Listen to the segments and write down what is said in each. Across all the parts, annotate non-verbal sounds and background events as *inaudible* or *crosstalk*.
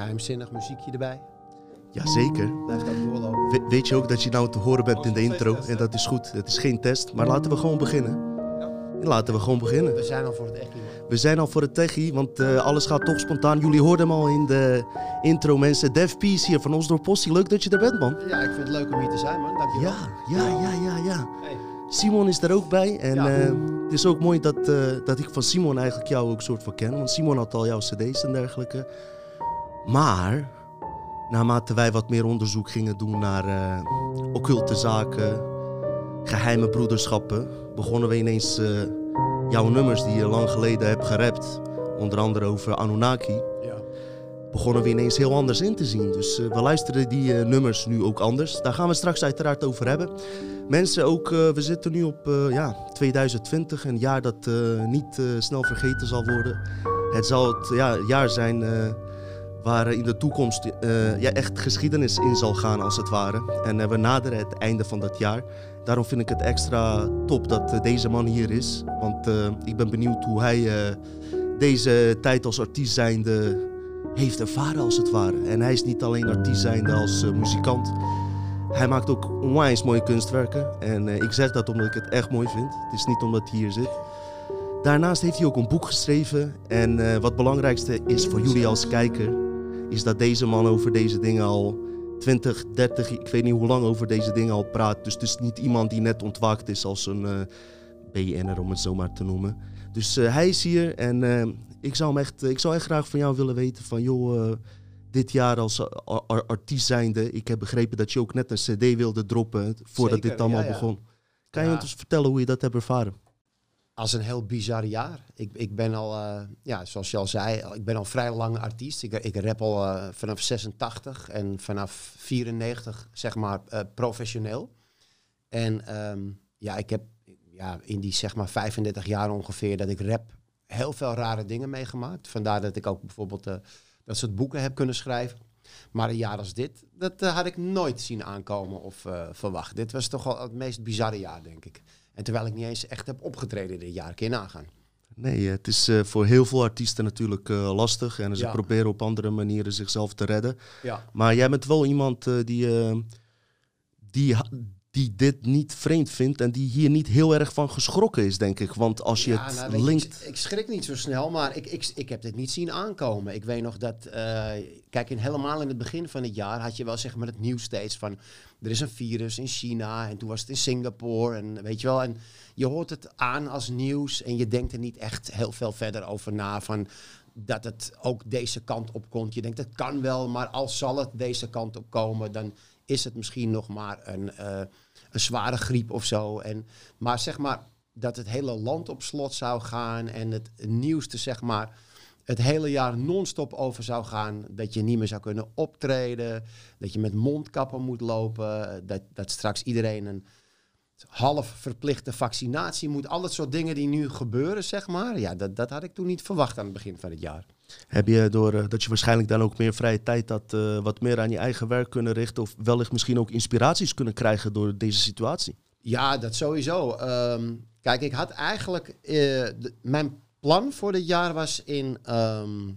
geheimzinnig muziekje erbij. Jazeker. Blijft ook doorlopen. We- weet je ook dat je nou te horen bent in de intro? En dat is goed. Het is geen test. Maar laten we gewoon beginnen. Laten we gewoon beginnen. We zijn al voor het iemand. We zijn al voor het techie, want eh, alles gaat toch spontaan. Jullie hoorden hem al in de intro, mensen. Def P is hier van ons door Postie. Leuk dat je er bent, man. Ja, ik vind het leuk om hier te zijn, man. Dankjewel. Ja, ja, ja, ja, ja. Hey. Simon is er ook bij. En Ja. eh, het is ook mooi dat, eh, dat ik van Simon eigenlijk jou ook soort van ken. Want Simon had al jouw cd's en dergelijke. Maar, naarmate wij wat meer onderzoek gingen doen naar eh, occulte zaken, geheime broederschappen, begonnen we ineens eh, jouw nummers die je lang geleden hebt gerapt, onder andere over Anunnaki, Ja. begonnen we ineens heel anders in te zien. Dus eh, we luisteren die nummers nu ook anders. Daar gaan we straks uiteraard over hebben. Mensen, ook, we zitten nu op ja, 2020, een jaar dat niet snel vergeten zal worden. Het zal het ja, jaar zijn waar in de toekomst eh, ja, echt geschiedenis in zal gaan, als het ware. En eh, we naderen het einde van dat jaar. Daarom vind ik het extra top dat eh, deze man hier is. Want eh, ik ben benieuwd hoe hij eh, deze tijd als artiest zijnde heeft ervaren, als het ware. En hij is niet alleen artiest zijnde als eh, muzikant. Hij maakt ook onwijs mooie kunstwerken. En eh, ik zeg dat omdat ik het echt mooi vind. Het is niet omdat hij hier zit. Daarnaast heeft hij ook een boek geschreven. En eh, wat belangrijkste is voor jullie als kijker, is dat deze man over deze dingen al 20, 30, ik weet niet hoe lang over deze dingen al praat. Dus het is niet iemand die net ontwaakt is als een eh BN'er, om het zo maar te noemen. Dus eh, hij is hier en eh, ik, zou hem echt, ik zou echt graag van jou willen weten van joh, dit jaar als artiest zijnde, ik heb begrepen dat je ook net een cd wilde droppen voordat Zeker, dit allemaal ja, ja. begon. Kan je ons vertellen hoe je dat hebt ervaren? Als een heel bizar jaar. Ik, ik ben al, eh, ja, zoals je al zei, ik ben al vrij lang artiest. Ik, ik rap al eh, vanaf 86 en vanaf 94 zeg maar eh, professioneel. En ehm, ja, ik heb ja, in die zeg maar 35 jaar ongeveer dat ik rap heel veel rare dingen meegemaakt. Vandaar dat ik ook bijvoorbeeld dat soort boeken heb kunnen schrijven. Maar een jaar als dit, dat had ik nooit zien aankomen of verwacht. Dit was toch wel het meest bizarre jaar, denk ik. En terwijl ik niet eens echt heb opgetreden dit jaar, kun je nagaan. Nee, het is eh, voor heel veel artiesten natuurlijk eh, lastig en ze Ja. proberen op andere manieren zichzelf te redden. Ja. Maar jij bent wel iemand eh, die, die, die dit niet vreemd vindt en die hier niet heel erg van geschrokken is, denk ik. Want als je Ja, het nou, je, linkt... ik, ik schrik niet zo snel, maar ik, ik, ik heb dit niet zien aankomen. Ik weet nog dat, eh, kijk, in, helemaal in het begin van het jaar had je wel zeg maar het nieuws steeds van, er is een virus in China en toen was het in Singapore en weet je wel. En je hoort het aan als nieuws en je denkt er niet echt heel veel verder over na van dat het ook deze kant op komt. Je denkt, het kan wel, maar als zal het deze kant op komen, dan is het misschien nog maar een, eh, een zware griep of zo. En, maar zeg maar dat het hele land op slot zou gaan en het nieuwste zeg maar het hele jaar non-stop over zou gaan. Dat je niet meer zou kunnen optreden, dat je met mondkappen moet lopen, dat, dat straks iedereen een half verplichte vaccinatie moet. Al dat soort dingen die nu gebeuren, zeg maar. Ja, dat, dat had ik toen niet verwacht aan het begin van het jaar. Heb je door eh, dat je waarschijnlijk dan ook meer vrije tijd had, eh, wat meer aan je eigen werk kunnen richten of wellicht misschien ook inspiraties kunnen krijgen door deze situatie? Ja, dat sowieso. Ehm, kijk, ik had eigenlijk... eh, mijn plan voor dit jaar was in ehm,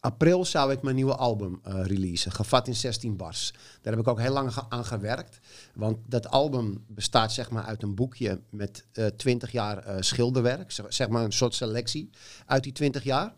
april zou ik mijn nieuwe album releasen. Gevat in 16 bars. Daar heb ik ook heel lang aan gewerkt. Want dat album bestaat zeg maar uit een boekje met eh 20 jaar schilderwerk. Zeg maar een soort selectie uit die 20 jaar.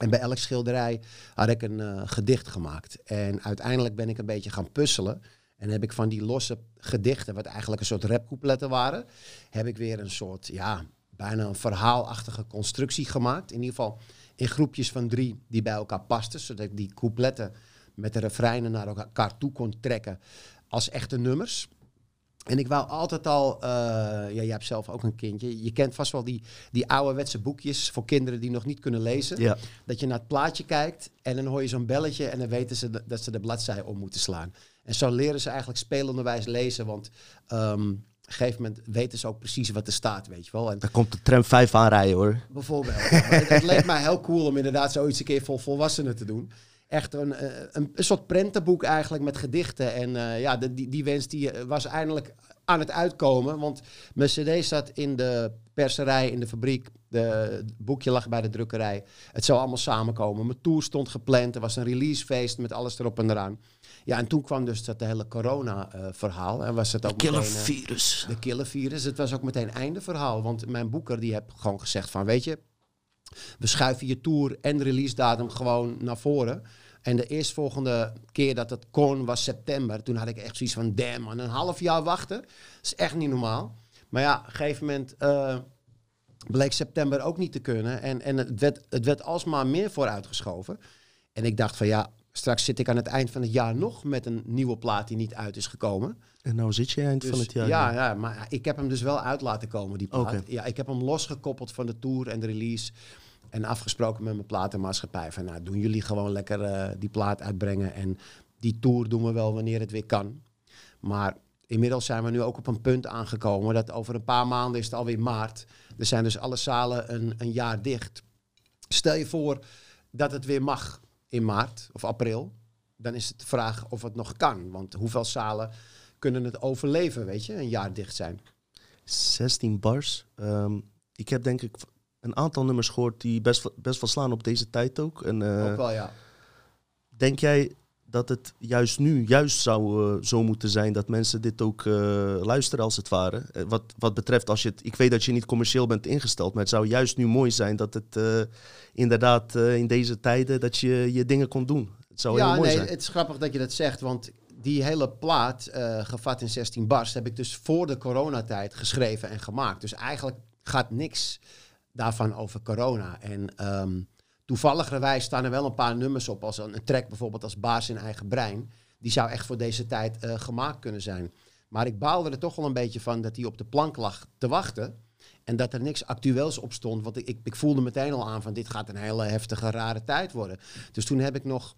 En bij elk schilderij had ik een eh, gedicht gemaakt. En uiteindelijk ben ik een beetje gaan puzzelen. En heb ik van die losse gedichten, wat eigenlijk een soort rapcoupletten waren, heb ik weer een soort, ja, bijna een verhaalachtige constructie gemaakt. In ieder geval in groepjes van drie die bij elkaar pasten, zodat ik die coupletten met de refreinen naar elkaar toe kon trekken als echte nummers. En ik wou altijd al, eh, ja, jij hebt zelf ook een kindje. Je kent vast wel die, die ouderwetse boekjes voor kinderen die nog niet kunnen lezen. Ja. Dat je naar het plaatje kijkt en dan hoor je zo'n belletje en dan weten ze de- dat ze de bladzij om moeten slaan. En zo leren ze eigenlijk spelenderwijs lezen, want ehm, op een gegeven moment weten ze ook precies wat er staat, weet je wel. En Daar komt de tram 5 aanrijden hoor. bijvoorbeeld, ja, het, het leek mij heel cool om inderdaad zoiets een keer voor volwassenen te doen. Echt een, eh, een, een soort prentenboek eigenlijk met gedichten. En eh, ja, de, die, die wens die eh, was eindelijk aan het uitkomen. Want mijn cd zat in de perserij, in de fabriek. De, het boekje lag bij de drukkerij. Het zou allemaal samenkomen. Mijn tour stond gepland. Er was een releasefeest met alles erop en eraan. Ja, en toen kwam dus dat hele corona-verhaal. en was het ook Killer eh, virus. de killervirus. Het was ook meteen einde verhaal. Want mijn boeker die heeft gewoon gezegd van... weet je, we schuiven je tour en release datum gewoon naar voren. En de eerstvolgende keer dat het kon was september. Toen had ik echt zoiets van, damn man, een half jaar wachten. Dat is echt niet normaal. Maar ja, op een gegeven moment eh, bleek september ook niet te kunnen. En, en het, werd, het werd alsmaar meer vooruitgeschoven. En ik dacht van ja, straks zit ik aan het eind van het jaar nog met een nieuwe plaat die niet uit is gekomen. En nou zit je eind Dus, van het jaar. ja, ja, maar ik heb hem dus wel uit laten komen, die plaat. Ja, ik heb hem losgekoppeld van de tour en de release. En afgesproken met mijn platenmaatschappij. Van nou, doen jullie gewoon lekker eh, die plaat uitbrengen. En die tour doen we wel wanneer het weer kan. Maar inmiddels zijn we nu ook op een punt aangekomen. Dat over een paar maanden is het alweer maart. Er zijn dus alle zalen een, een jaar dicht. Stel je voor dat het weer mag in maart of april. Dan is het de vraag of het nog kan. Want hoeveel zalen kunnen het overleven, weet je, een jaar dicht zijn. 16 bars. Ehm, ik heb denk ik een aantal nummers gehoord die best, wel- best wel slaan op deze tijd ook. En, eh, Ook wel, ja. Denk jij dat het juist nu juist zou eh, zo moeten zijn dat mensen dit ook eh, luisteren als het ware? Wat, wat betreft als je het, ik weet dat je niet commercieel bent ingesteld, maar het zou juist nu mooi zijn dat het inderdaad in deze tijden dat je je dingen kon doen. Het zou ja, heel mooi nee, zijn. het is grappig dat je dat zegt, want die hele plaat, gevat in 16 bars, heb ik dus voor de coronatijd geschreven en gemaakt. Dus eigenlijk gaat niks daarvan over corona. En ehm toevalligerwijs staan er wel een paar nummers op, als een, track bijvoorbeeld als Baas in Eigen Brein. Die zou echt voor deze tijd eh, gemaakt kunnen zijn. Maar ik baalde er toch wel een beetje van dat hij op de plank lag te wachten. En dat er niks actueels op stond. Want ik, ik voelde meteen al aan van dit gaat een hele heftige, rare tijd worden. Dus toen heb ik nog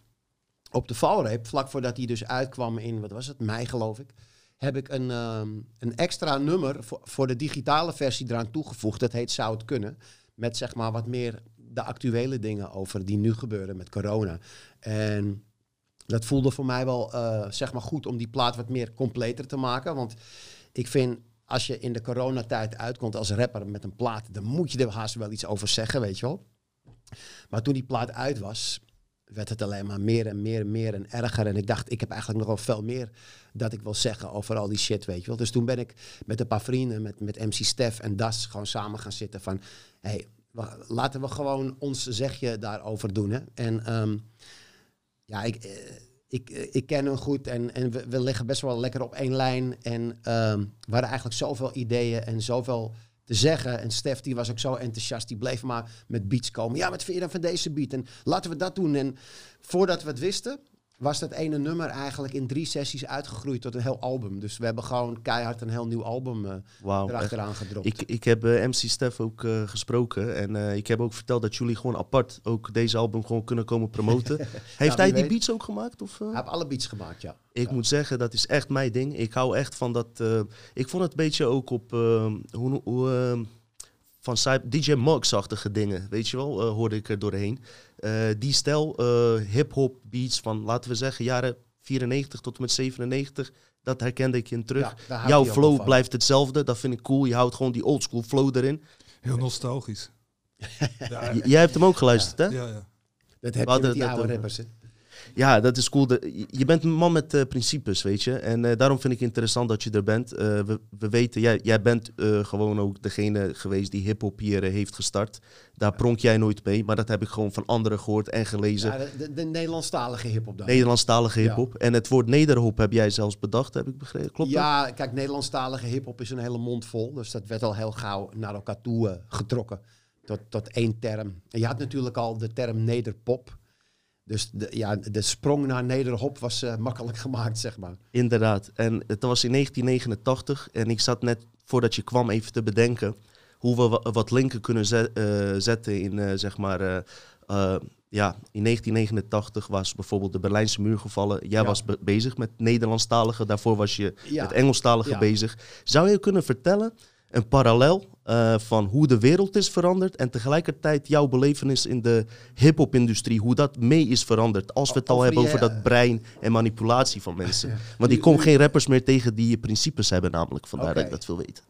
op de valreep, vlak voordat hij dus uitkwam in, wat was het, mei geloof ik, heb ik een, ehm, een extra nummer voor, de digitale versie eraan toegevoegd. Dat heet Zou het kunnen. Met zeg maar wat meer de actuele dingen over die nu gebeuren met corona. En dat voelde voor mij wel eh, zeg maar goed om die plaat wat meer completer te maken. Want ik vind, als je in de coronatijd uitkomt als rapper met een plaat, dan moet je er haast wel iets over zeggen, weet je wel. Maar toen die plaat uit was, werd het alleen maar meer en meer en meer en erger. En ik dacht, ik heb eigenlijk nog wel veel meer dat ik wil zeggen over al die shit, weet je wel. Dus toen ben ik met een paar vrienden, met, met MC Stef en Das, gewoon samen gaan zitten van... Hey, laten we gewoon ons zegje daarover doen, hè. En ehm, ja, ik, eh, ik, eh, ik ken hem goed en, en we, we liggen best wel lekker op één lijn. En ehm we eigenlijk zoveel ideeën en zoveel zeggen. En Stef die was ook zo enthousiast, die bleef maar met beats komen. Ja, wat vind je dan van deze beat? En laten we dat doen. En voordat we het wisten, was dat ene nummer eigenlijk in drie sessies uitgegroeid tot een heel album. Dus we hebben gewoon keihard een heel nieuw album eh Wauw. echt. erachteraan gedropt. Ik, ik heb eh, MC Stef ook eh, gesproken en eh, ik heb ook verteld dat jullie gewoon apart ook deze album gewoon kunnen komen promoten. *laughs* Heeft hij die weet. beats ook gemaakt? Of, eh? Hij heeft alle beats gemaakt, ja. Ik Ja. moet zeggen, dat is echt mijn ding. Ik hou echt van dat. eh, ik vond het een beetje ook op. eh, hoe, hoe, eh, van DJ Muggs-achtige dingen, weet je wel, eh, hoorde ik er doorheen. Eh, die stijl, eh, hip-hop beats van, laten we zeggen, jaren 94 tot en met 97, dat herkende ik in terug. Ja, Jouw flow blijft hetzelfde, dat vind ik cool. Je houdt gewoon die oldschool flow erin. Heel nostalgisch. *laughs* ja, jij hebt hem ook geluisterd, hè? ja, ja. Dat heb je met die het oude rappers, hè. Ja, dat is cool. Je bent een man met eh, principes, weet je. En eh, daarom vind ik interessant dat je er bent. Eh, we, we weten, jij, jij bent gewoon ook degene geweest die hip-hop hier heeft gestart. Daar pronk jij nooit mee, maar dat heb ik gewoon van anderen gehoord en gelezen. Ja, de, de, de Nederlandstalige hip-hop dan. Nederlandstalige Ja. hip-hop. En het woord nederhop heb jij zelfs bedacht, heb ik begrepen. Klopt dat? Ja, kijk, Nederlandstalige hip-hop is een hele mond vol. Dus dat werd al heel gauw naar elkaar toe getrokken. Tot, tot één term. En je had natuurlijk al de term nederpop. Dus de, ja, de sprong naar nederhop was eh, makkelijk *laughs* gemaakt, zeg maar. Inderdaad. En het was in 1989 en ik zat net voordat je kwam even te bedenken hoe we wa- wat linken kunnen eh, zetten in eh, zeg maar. ja, in 1989 was bijvoorbeeld de Berlijnse muur gevallen. Jij Ja. was be- bezig met Nederlandstalige, daarvoor was je Ja. met Engelstalige Ja. bezig. Zou je kunnen vertellen, een parallel eh, van hoe de wereld is veranderd en tegelijkertijd jouw belevenis in de hip-hop-industrie, hoe dat mee is veranderd. Als we het al Over hebben die, over eh, dat brein en manipulatie van mensen. Want ik kom geen rappers meer tegen die principes hebben, namelijk. Vandaar dat ik dat wil weten.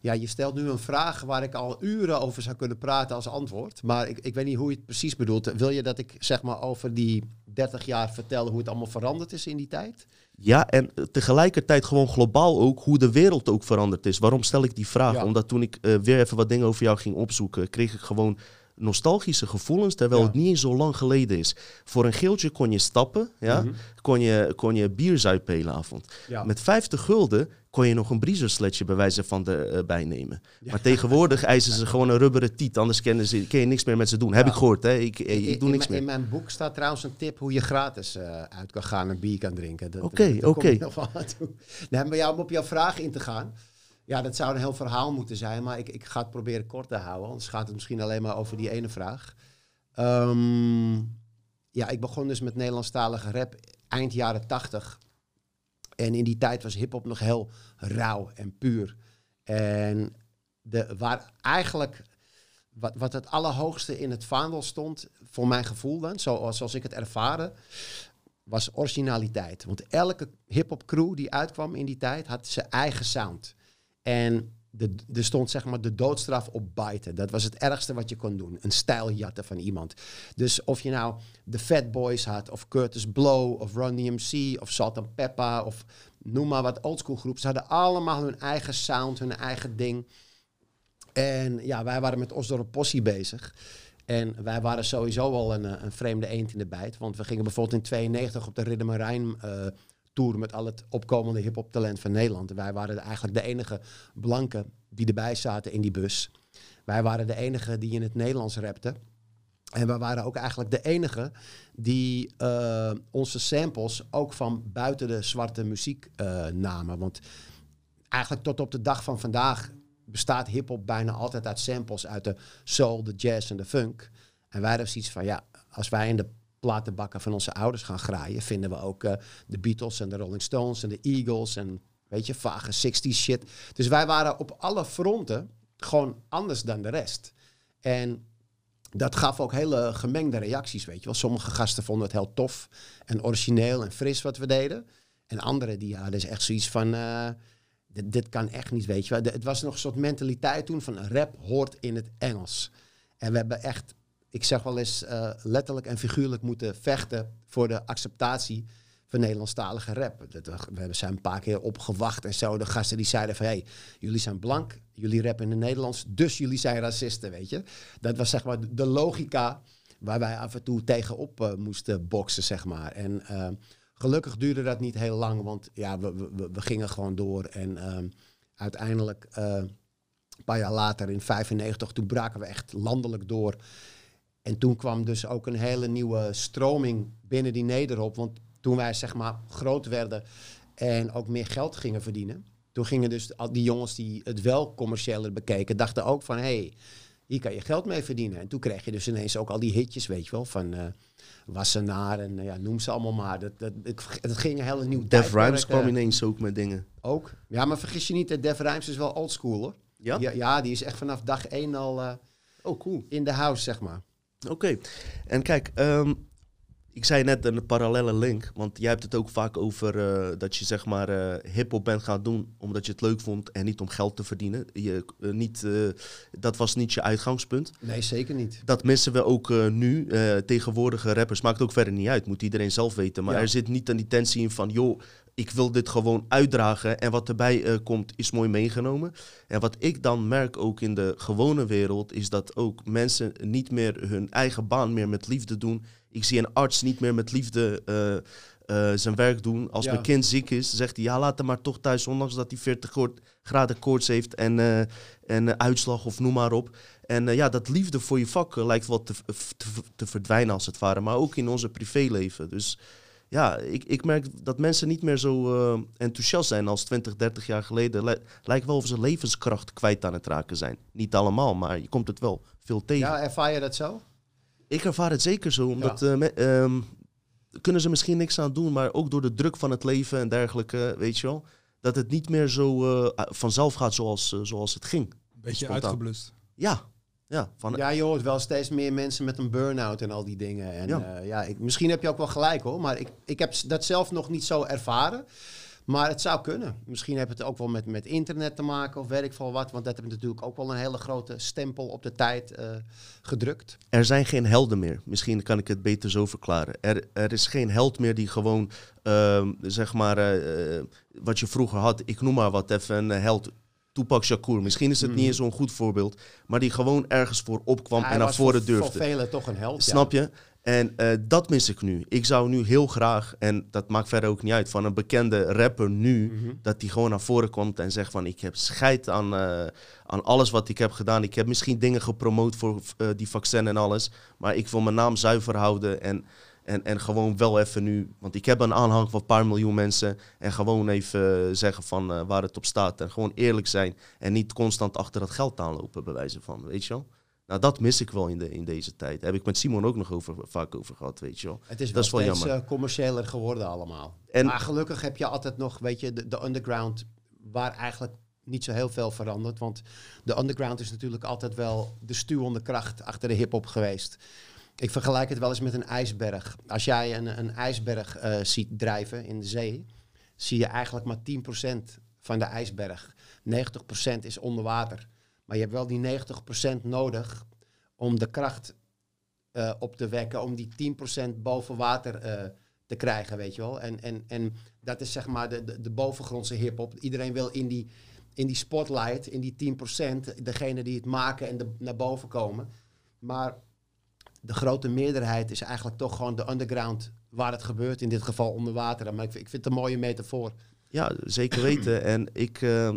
Ja, je stelt nu een vraag waar ik al uren over zou kunnen praten als antwoord. Maar ik, ik weet niet hoe je het precies bedoelt. Wil je dat ik zeg maar over die 30 jaar vertel hoe het allemaal veranderd is in die tijd? Ja, en tegelijkertijd gewoon globaal ook hoe de wereld ook veranderd is. Waarom stel ik die vraag? Ja. Omdat toen ik eh, weer even wat dingen over jou ging opzoeken, kreeg ik gewoon nostalgische gevoelens, terwijl Ja. het niet eens zo lang geleden is. Voor een geeltje kon je stappen, ja? Mhm. kon, je, kon je bier zuipen de hele avond. Ja. Met 50 gulden kon je nog een briezersledje bij wijze van erbij nemen. Maar tegenwoordig eisen ze *laughs* gewoon een rubberen tiet, anders kennen ze, kun je niks meer met ze doen. Heb ik gehoord, hè? Ik, eh, ik doe in, niks meer. In mijn boek staat trouwens een tip hoe je gratis eh, uit kan gaan en bier kan drinken. Oké, oké. aan toe. Nee, maar ja, om op jouw vraag in te gaan. Ja, dat zou een heel verhaal moeten zijn, maar ik, ik ga het proberen kort te houden. Anders gaat het misschien alleen maar over die ene vraag. Ehm, ja, ik begon dus met Nederlandstalige rap eind jaren tachtig. En in die tijd was hip-hop nog heel rauw en puur. En de, waar eigenlijk wat, wat het allerhoogste in het vaandel stond, voor mijn gevoel dan, zoals, zoals ik het ervaren, was originaliteit. Want elke hip-hop crew die uitkwam in die tijd had zijn eigen sound. En er stond zeg maar de doodstraf op bijten. Dat was het ergste wat je kon doen. Een stijl jatten van iemand. Dus of je nou de Fat Boys had, of Curtis Blow, of Run DMC, of Salt and Peppa, of noem maar wat oldschool groepen. Ze hadden allemaal hun eigen sound, hun eigen ding. En ja, wij waren met Osdorp Possie bezig. En wij waren sowieso al een, eh, een vreemde eend in de bijt. Want we gingen bijvoorbeeld in 92 op de Riddim Rijn eh tour met al het opkomende hip-hop talent van Nederland. Wij waren eigenlijk de enige blanken die erbij zaten in die bus. Wij waren de enige die in het Nederlands rapten. En we waren ook eigenlijk de enige die eh, onze samples ook van buiten de zwarte muziek eh, namen. Want eigenlijk tot op de dag van vandaag bestaat hip-hop bijna altijd uit samples uit de soul, de jazz en de funk. En wij hadden zoiets van, ja, als wij in de platenbakken van onze ouders gaan graaien, vinden we ook eh, de Beatles en de Rolling Stones en de Eagles en weet je, vage 60s shit. Dus wij waren op alle fronten gewoon anders dan de rest. En dat gaf ook hele gemengde reacties, weet je wel. Sommige gasten vonden het heel tof en origineel en fris wat we deden. En anderen die hadden dus echt zoiets van... eh, dit, dit kan echt niet, weet je wel. Het was nog een soort mentaliteit toen van rap hoort in het Engels. En we hebben echt, ik zeg wel eens eh, letterlijk en figuurlijk moeten vechten voor de acceptatie van Nederlandstalige rap. Dat, we zijn een paar keer opgewacht en zo. De gasten die zeiden van, hey, jullie zijn blank, jullie rappen in het Nederlands, dus jullie zijn racisten, weet je. Dat was zeg maar de- logica waar wij af en toe tegenop eh, moesten boksen, zeg maar. En eh, gelukkig duurde dat niet heel lang, want ja, we- we gingen gewoon door. En ehm, uiteindelijk, eh, een paar jaar later, in 95, toen braken we echt landelijk door. En toen kwam dus ook een hele nieuwe stroming binnen die nederop. Want toen wij zeg maar groot werden en ook meer geld gingen verdienen. Toen gingen dus al die jongens die het wel commerciëler bekeken, dachten ook van hé, hey, hier kan je geld mee verdienen. En toen kreeg je dus ineens ook al die hitjes, weet je wel, van eh Wassenaar en eh, ja, noem ze allemaal maar. Dat, dat, het, het ging een hele nieuw Def Rhymes kwam eh, ineens ook met dingen. Ook. Ja, maar vergis je niet, eh, Def Rhymes is wel oldschool hoor. Ja? Ja, ja, die is echt vanaf dag één al Oh, cool. in de house, zeg maar. Oké. En kijk, ehm, ik zei net een parallele link. Want jij hebt het ook vaak over eh, dat je zeg maar eh hip-hop bent gaan doen omdat je het leuk vond en niet om geld te verdienen. Je, eh, niet, dat was niet je uitgangspunt. Nee, zeker niet. Dat missen we ook nu. Tegenwoordige rappers maakt ook verder niet uit. Moet iedereen zelf weten. Maar Ja. er zit niet aan die tensie in van, joh, ik wil dit gewoon uitdragen. En wat erbij eh, komt, is mooi meegenomen. En wat ik dan merk ook in de gewone wereld, is dat ook mensen niet meer hun eigen baan meer met liefde doen. Ik zie een arts niet meer met liefde eh, eh, zijn werk doen. Als Ja. mijn kind ziek is, zegt hij, ja, laat hem maar toch thuis, ondanks dat hij 40 koord- graden koorts heeft en, en uitslag of noem maar op. En ja, dat liefde voor je vak lijkt wel te, te, te verdwijnen als het ware, maar ook in onze privéleven. Dus ja, ik, ik merk dat mensen niet meer zo eh, enthousiast zijn als 20, 30 jaar geleden. Li- lijkt wel of ze levenskracht kwijt aan het raken zijn. Niet allemaal, maar je komt het wel veel tegen. Ja, ervaar je dat zo? Ik ervaar het zeker zo, omdat eh, me- ehm, kunnen ze misschien niks aan doen, maar ook door de druk van het leven en dergelijke, weet je wel, dat het niet meer zo eh, vanzelf gaat zoals, eh, zoals het ging. Beetje Spontaan. uitgeblust. Ja, ja. Van, Ja, je hoort wel steeds meer mensen met een burn-out en al die dingen. En Ja. ja, ja ik, misschien heb je ook wel gelijk hoor, maar ik, ik heb dat zelf nog niet zo ervaren. Maar het zou kunnen. Misschien heeft het ook wel met, met internet te maken of weet ik veel wat. Want dat heeft natuurlijk ook wel een hele grote stempel op de tijd eh, gedrukt. Er zijn geen helden meer. Misschien kan ik het beter zo verklaren. Er, er is geen held meer die gewoon, ehm, zeg maar, eh, eh, wat je vroeger had, ik noem maar wat, even een held. Tupac Shakur. Misschien is het niet Mhm. eens zo'n goed voorbeeld, maar die gewoon ergens voor opkwam en naar voren durfde. Voor velen toch een held. Snap je? En eh, dat mis ik nu. Ik zou nu heel graag, en dat maakt verder ook niet uit, van een bekende rapper nu, Mhm. dat die gewoon naar voren komt en zegt van ik heb scheid aan, eh, aan alles wat ik heb gedaan. Ik heb misschien dingen gepromoot voor eh, die vaccin en alles, maar ik wil mijn naam zuiver houden en, en, en gewoon wel even nu, want ik heb een aanhang van een paar miljoen mensen en gewoon even eh, zeggen van eh, waar het op staat en gewoon eerlijk zijn en niet constant achter dat geld aanlopen bij wijze van, weet je wel. Nou, dat mis ik wel in, de, in deze tijd. Daar heb ik met Simon ook nog over, vaak over gehad, weet je wel. Het is Dat wel is wel steeds jammer. eh, commerciëler geworden allemaal. En- Maar gelukkig heb je altijd nog, weet je, de, de underground... waar eigenlijk niet zo heel veel verandert. Want de underground is natuurlijk altijd wel de stuwende kracht achter de hip-hop geweest. Ik vergelijk het wel eens met een ijsberg. Als jij een, een ijsberg eh, ziet drijven in de zee, zie je eigenlijk maar 10% van de ijsberg. 90% is onder water. Maar je hebt wel die 90% nodig om de kracht eh, op te wekken, om die 10% boven water eh, te krijgen, weet je wel. En, en, en dat is zeg maar de, de, de bovengrondse hip-hop. Iedereen wil in die, in die spotlight, in die 10%, degene die het maken en naar boven komen. Maar de grote meerderheid is eigenlijk toch gewoon de underground waar het gebeurt, in dit geval onder water. Maar ik, vind- ik vind het een mooie metafoor. Ja, zeker weten. *clears throat* En ik, eh,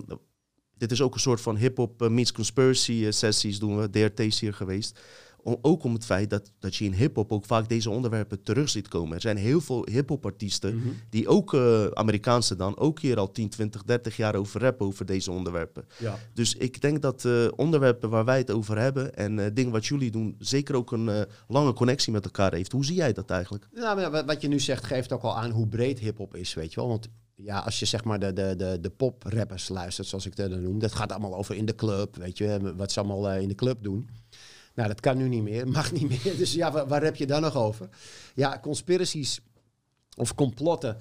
dit is ook een soort van hip-hop eh, meets conspiracy eh, sessies doen we. DRT's hier geweest. Om, ook om het feit dat, dat je in hip-hop ook vaak deze onderwerpen terug ziet komen. Er zijn heel veel hip-hop artiesten die ook, eh, Amerikaanse dan, ook hier al 10, 20, 30 jaar over rappen over deze onderwerpen. Ja. Dus ik denk dat eh, onderwerpen waar wij het over hebben en eh, dingen wat jullie doen, zeker ook een eh, lange connectie met elkaar heeft. Hoe zie jij dat eigenlijk? Nou, wat- je nu zegt geeft ook al aan hoe breed hip-hop is, weet je wel. Want ja, als je zeg maar de, de, de, de pop-rappers luistert, zoals ik dat dan noem, dat gaat allemaal over in de club, weet je, wat ze allemaal in de club doen. Nou, dat kan nu niet meer, *laughs* mag niet meer. Dus ja, waar, heb je dan nog over? Ja, conspiracies of complotten.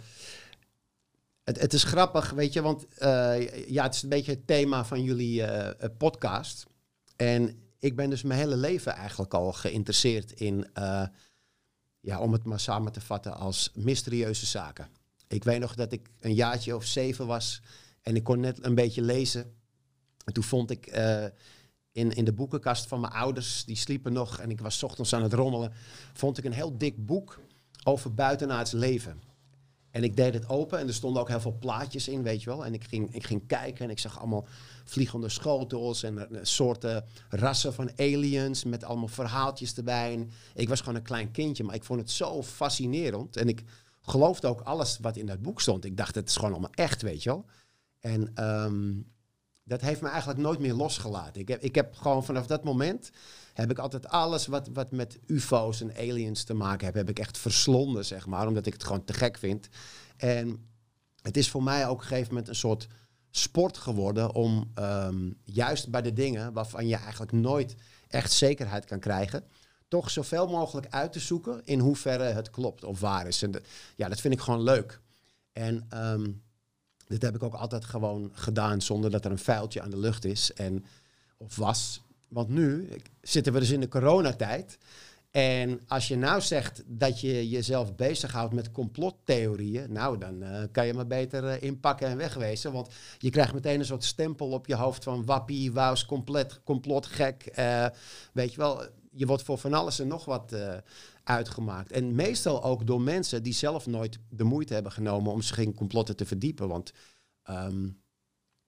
Het, is grappig, weet je, want eh, ja, het is een beetje het thema van jullie eh, eh, podcast. En ik ben dus mijn hele leven eigenlijk al geïnteresseerd in, ja, om het maar samen te vatten als mysterieuze zaken. Ik weet nog dat ik een jaartje of zeven was en ik kon net een beetje lezen. En toen vond ik in, in de boekenkast van mijn ouders, die sliepen nog en ik was ochtends aan het rommelen, vond ik een heel dik boek over buitenaards leven. En ik deed het open en er stonden ook heel veel plaatjes in, weet je wel. En ik ging, ik ging kijken en ik zag allemaal vliegende schotels en eh, soorten rassen van aliens met allemaal verhaaltjes erbij. En ik was gewoon een klein kindje, maar ik vond het zo fascinerend. En ik geloofde ook alles wat in dat boek stond. Ik dacht, het is gewoon allemaal echt, weet je wel. En ehm, dat heeft me eigenlijk nooit meer losgelaten. Ik heb, ik heb gewoon vanaf dat moment heb ik altijd alles wat, wat met UFO's en aliens te maken heeft, heb ik echt verslonden, zeg maar, omdat ik het gewoon te gek vind. En het is voor mij ook op een gegeven moment een soort sport geworden om ehm, juist bij de dingen waarvan je eigenlijk nooit echt zekerheid kan krijgen, toch zoveel mogelijk uit te zoeken in hoeverre het klopt of waar is. En ja, dat vind ik gewoon leuk. En ehm, dit heb ik ook altijd gewoon gedaan zonder dat er een vuiltje aan de lucht is en of was. Want nu zitten we dus in de coronatijd. En als je nou zegt dat je jezelf bezighoudt met complottheorieën, nou dan eh, kan je maar beter eh, inpakken en wegwezen. Want je krijgt meteen een soort stempel op je hoofd van wappie, wous, compleet, complotgek. eh, weet je wel, je wordt voor van alles en nog wat eh, uitgemaakt. En meestal ook door mensen die zelf nooit de moeite hebben genomen om zich in complotten te verdiepen. Want ehm,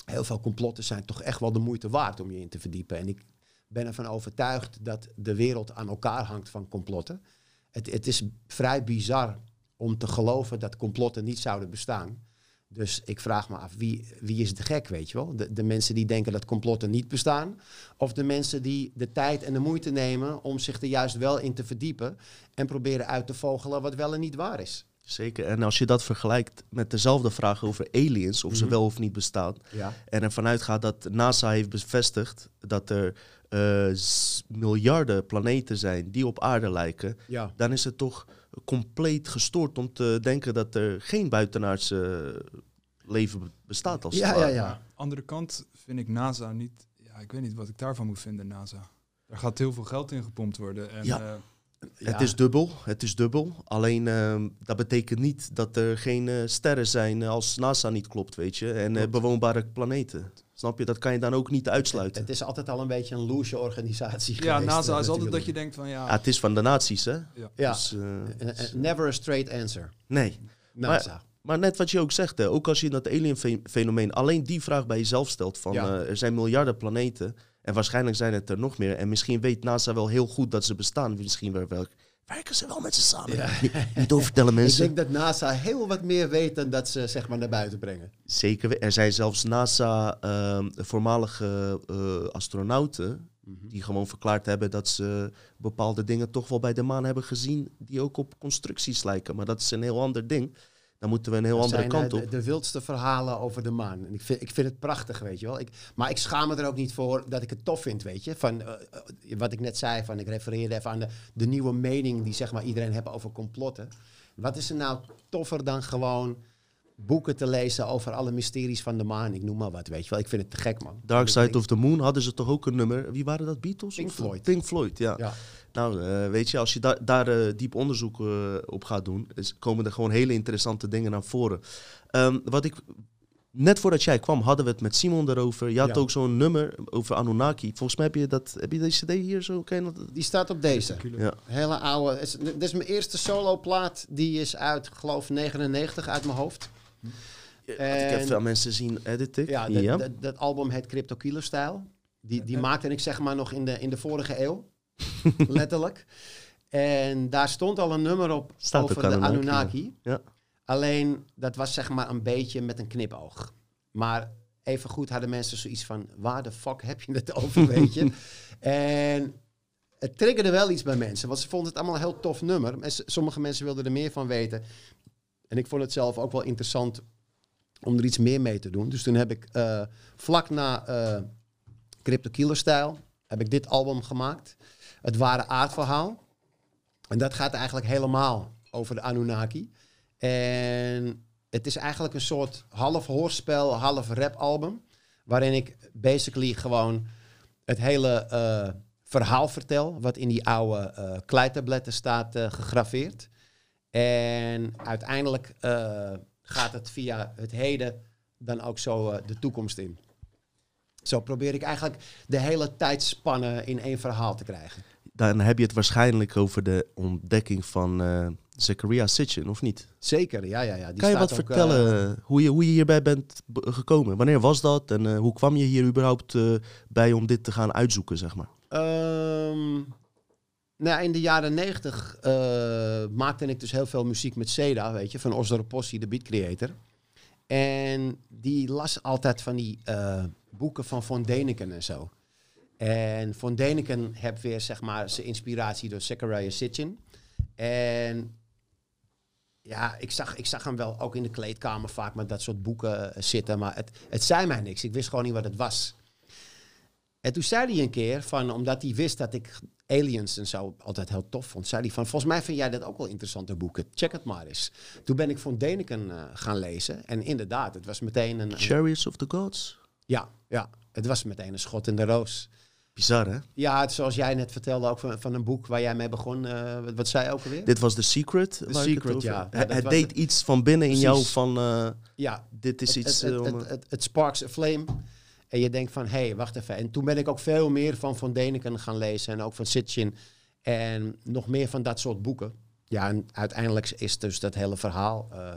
heel veel complotten zijn toch echt wel de moeite waard om je in te verdiepen. En ik ben ervan overtuigd dat de wereld aan elkaar hangt van complotten. Het, het is vrij bizar om te geloven dat complotten niet zouden bestaan. Dus ik vraag me af, wie, wie is de gek, weet je wel? De, de mensen die denken dat complotten niet bestaan... of de mensen die de tijd en de moeite nemen om zich er juist wel in te verdiepen... en proberen uit te vogelen wat wel en niet waar is. Zeker. En als je dat vergelijkt met dezelfde vraag over aliens, of ze Mhm. wel of niet bestaan, Ja. en ervan uitgaat dat NASA heeft bevestigd dat er eh, miljarden planeten zijn die op aarde lijken, Ja. dan is het toch compleet gestoord om te denken dat er geen buitenaardse leven be- bestaat als Ja, ja, ja. andere kant vind ik NASA niet... Ja, ik weet niet wat ik daarvan moet vinden, NASA. Daar gaat heel veel geld in gepompt worden. En, Ja. eh, Het is dubbel, het is dubbel. Alleen ehm, dat betekent niet dat er geen eh, sterren zijn als NASA niet klopt, weet je. En eh, bewoonbare planeten. Snap je? Dat kan je dan ook niet uitsluiten. het is altijd al een beetje een loesje organisatie ja, geweest, NASA eh, is altijd dat je denkt van ja... Ja, het is van de naties, hè? Ja, Dus, eh, Eh, eh, never a straight answer. nee. NASA. Maar net wat je ook zegt, hè, ook als je dat alien-fenomeen alleen die vraag bij jezelf stelt: van Ja. er zijn miljarden planeten en waarschijnlijk zijn het er nog meer. En misschien weet NASA wel heel goed dat ze bestaan. Misschien wel, wel- werken ze wel met ze samen. Ja. Niet, niet oververtellen *laughs* Ik mensen. denk dat NASA heel wat meer weet dan dat ze zeg maar naar buiten brengen. Zeker. we- Er zijn zelfs NASA ehm, voormalige eh, astronauten die gewoon verklaard hebben dat ze bepaalde dingen toch wel bij de maan hebben gezien die ook op constructies lijken. Maar dat is een heel ander ding. Dan moeten we een heel Dat andere zijn, kant eh, op. De, de wildste verhalen over de maan. En ik vind, ik vind het prachtig, weet je wel. Ik, maar ik schaam me er ook niet voor dat ik het tof vind, weet je. Van, eh, eh, wat ik net zei, van, ik refereerde even aan de, de nieuwe mening die zeg maar, iedereen heeft over complotten. Wat is er nou toffer dan gewoon boeken te lezen over alle mysteries van de maan? Ik noem maar wat, weet je wel. Ik vind het te gek, man. Dark Side denk- of the Moon hadden ze toch ook een nummer. Wie waren dat? Beatles? Pink Of- Floyd. Pink Floyd, ja. Ja. Nou, eh, weet je, als je da- daar eh, diep onderzoek eh, op gaat doen, is, komen er gewoon hele interessante dingen naar voren. Ehm, wat ik, net voordat jij kwam, hadden we het met Simon erover. Je had Ja. ook zo'n nummer over Anunnaki. Volgens mij heb je dat, heb je deze CD hier zo? Ken je dat? Die staat op deze. Ja. Hele oude. Dit is mijn eerste soloplaat. Die is uit, geloof 99 uit mijn hoofd. Ik heb veel mensen zien editen. Ja, dat, dat, dat album heet Crypto Killer Style. Die, die maakte ik zeg maar nog in de, in de vorige eeuw. *laughs* Letterlijk. En daar stond al een nummer op Staat over de Anunnaki, Anunnaki. ja. Alleen, dat was zeg maar een beetje met een knipoog. Maar even goed hadden mensen zoiets van... waar de fuck heb je het over, *laughs* weet je? en het triggerde wel iets bij mensen. Want ze vonden het allemaal een heel tof nummer. En sommige mensen wilden er meer van weten. En ik vond het zelf ook wel interessant om er iets meer mee te doen. Dus toen heb ik eh, vlak na eh Crypto Killer Style... heb ik dit album gemaakt. Het ware aardverhaal. En dat gaat eigenlijk helemaal over de Anunnaki. En het is eigenlijk een soort half hoorspel, half rap album. Waarin ik basically gewoon het hele eh, verhaal vertel. Wat in die oude eh kleitabletten staat gegraveerd. En uiteindelijk eh, gaat het via het heden dan ook zo eh, de toekomst in. Zo probeer ik eigenlijk de hele tijdspannen in één verhaal te krijgen. Dan heb je het waarschijnlijk over de ontdekking van eh Zachariah Sitchin, of niet? Zeker, ja, ja, ja. Die kan je wat ook, vertellen hoe, je, hoe je hierbij bent gekomen? Wanneer was dat en hoe kwam je hier überhaupt bij om dit te gaan uitzoeken, zeg maar? Ehm, nou, in de jaren negentig eh, maakte ik dus heel veel muziek met Seda, weet je, van Osdar Possi, de beat creator. En die las altijd van die eh, boeken van Von Däniken en zo. En Von Däniken heeft weer, zeg maar, zijn inspiratie door Zachariah Sitchin. En ja, ik zag, ik zag hem wel ook in de kleedkamer vaak met dat soort boeken eh, zitten, maar het, het zei mij niks. Ik wist gewoon niet wat het was. En toen zei hij een keer, van, omdat hij wist dat ik aliens en zo altijd heel tof vond, zei hij van, volgens mij vind jij dat ook wel interessante boeken. Check het maar eens. Toen ben ik Von Däniken eh, gaan lezen. En inderdaad, het was meteen een... Chariots of the Gods? ja, ja, het was meteen een schot in de roos. Bizar, hè? Ja, het, zoals jij net vertelde, ook van, van een boek waar jij mee begon. eh, wat, wat zei je ook alweer? Dit was The Secret. het Secret, over- ja. Ja, Het, het deed het. iets van binnen in jou van, eh, ja, dit is het, iets... het, het, het, het, het sparks a flame. En je denkt van, hé, hey, wacht even. En toen ben ik ook veel meer van Van Däniken gaan lezen. En ook van Sitchin. En nog meer van dat soort boeken. Ja, en uiteindelijk is dus dat hele verhaal eh,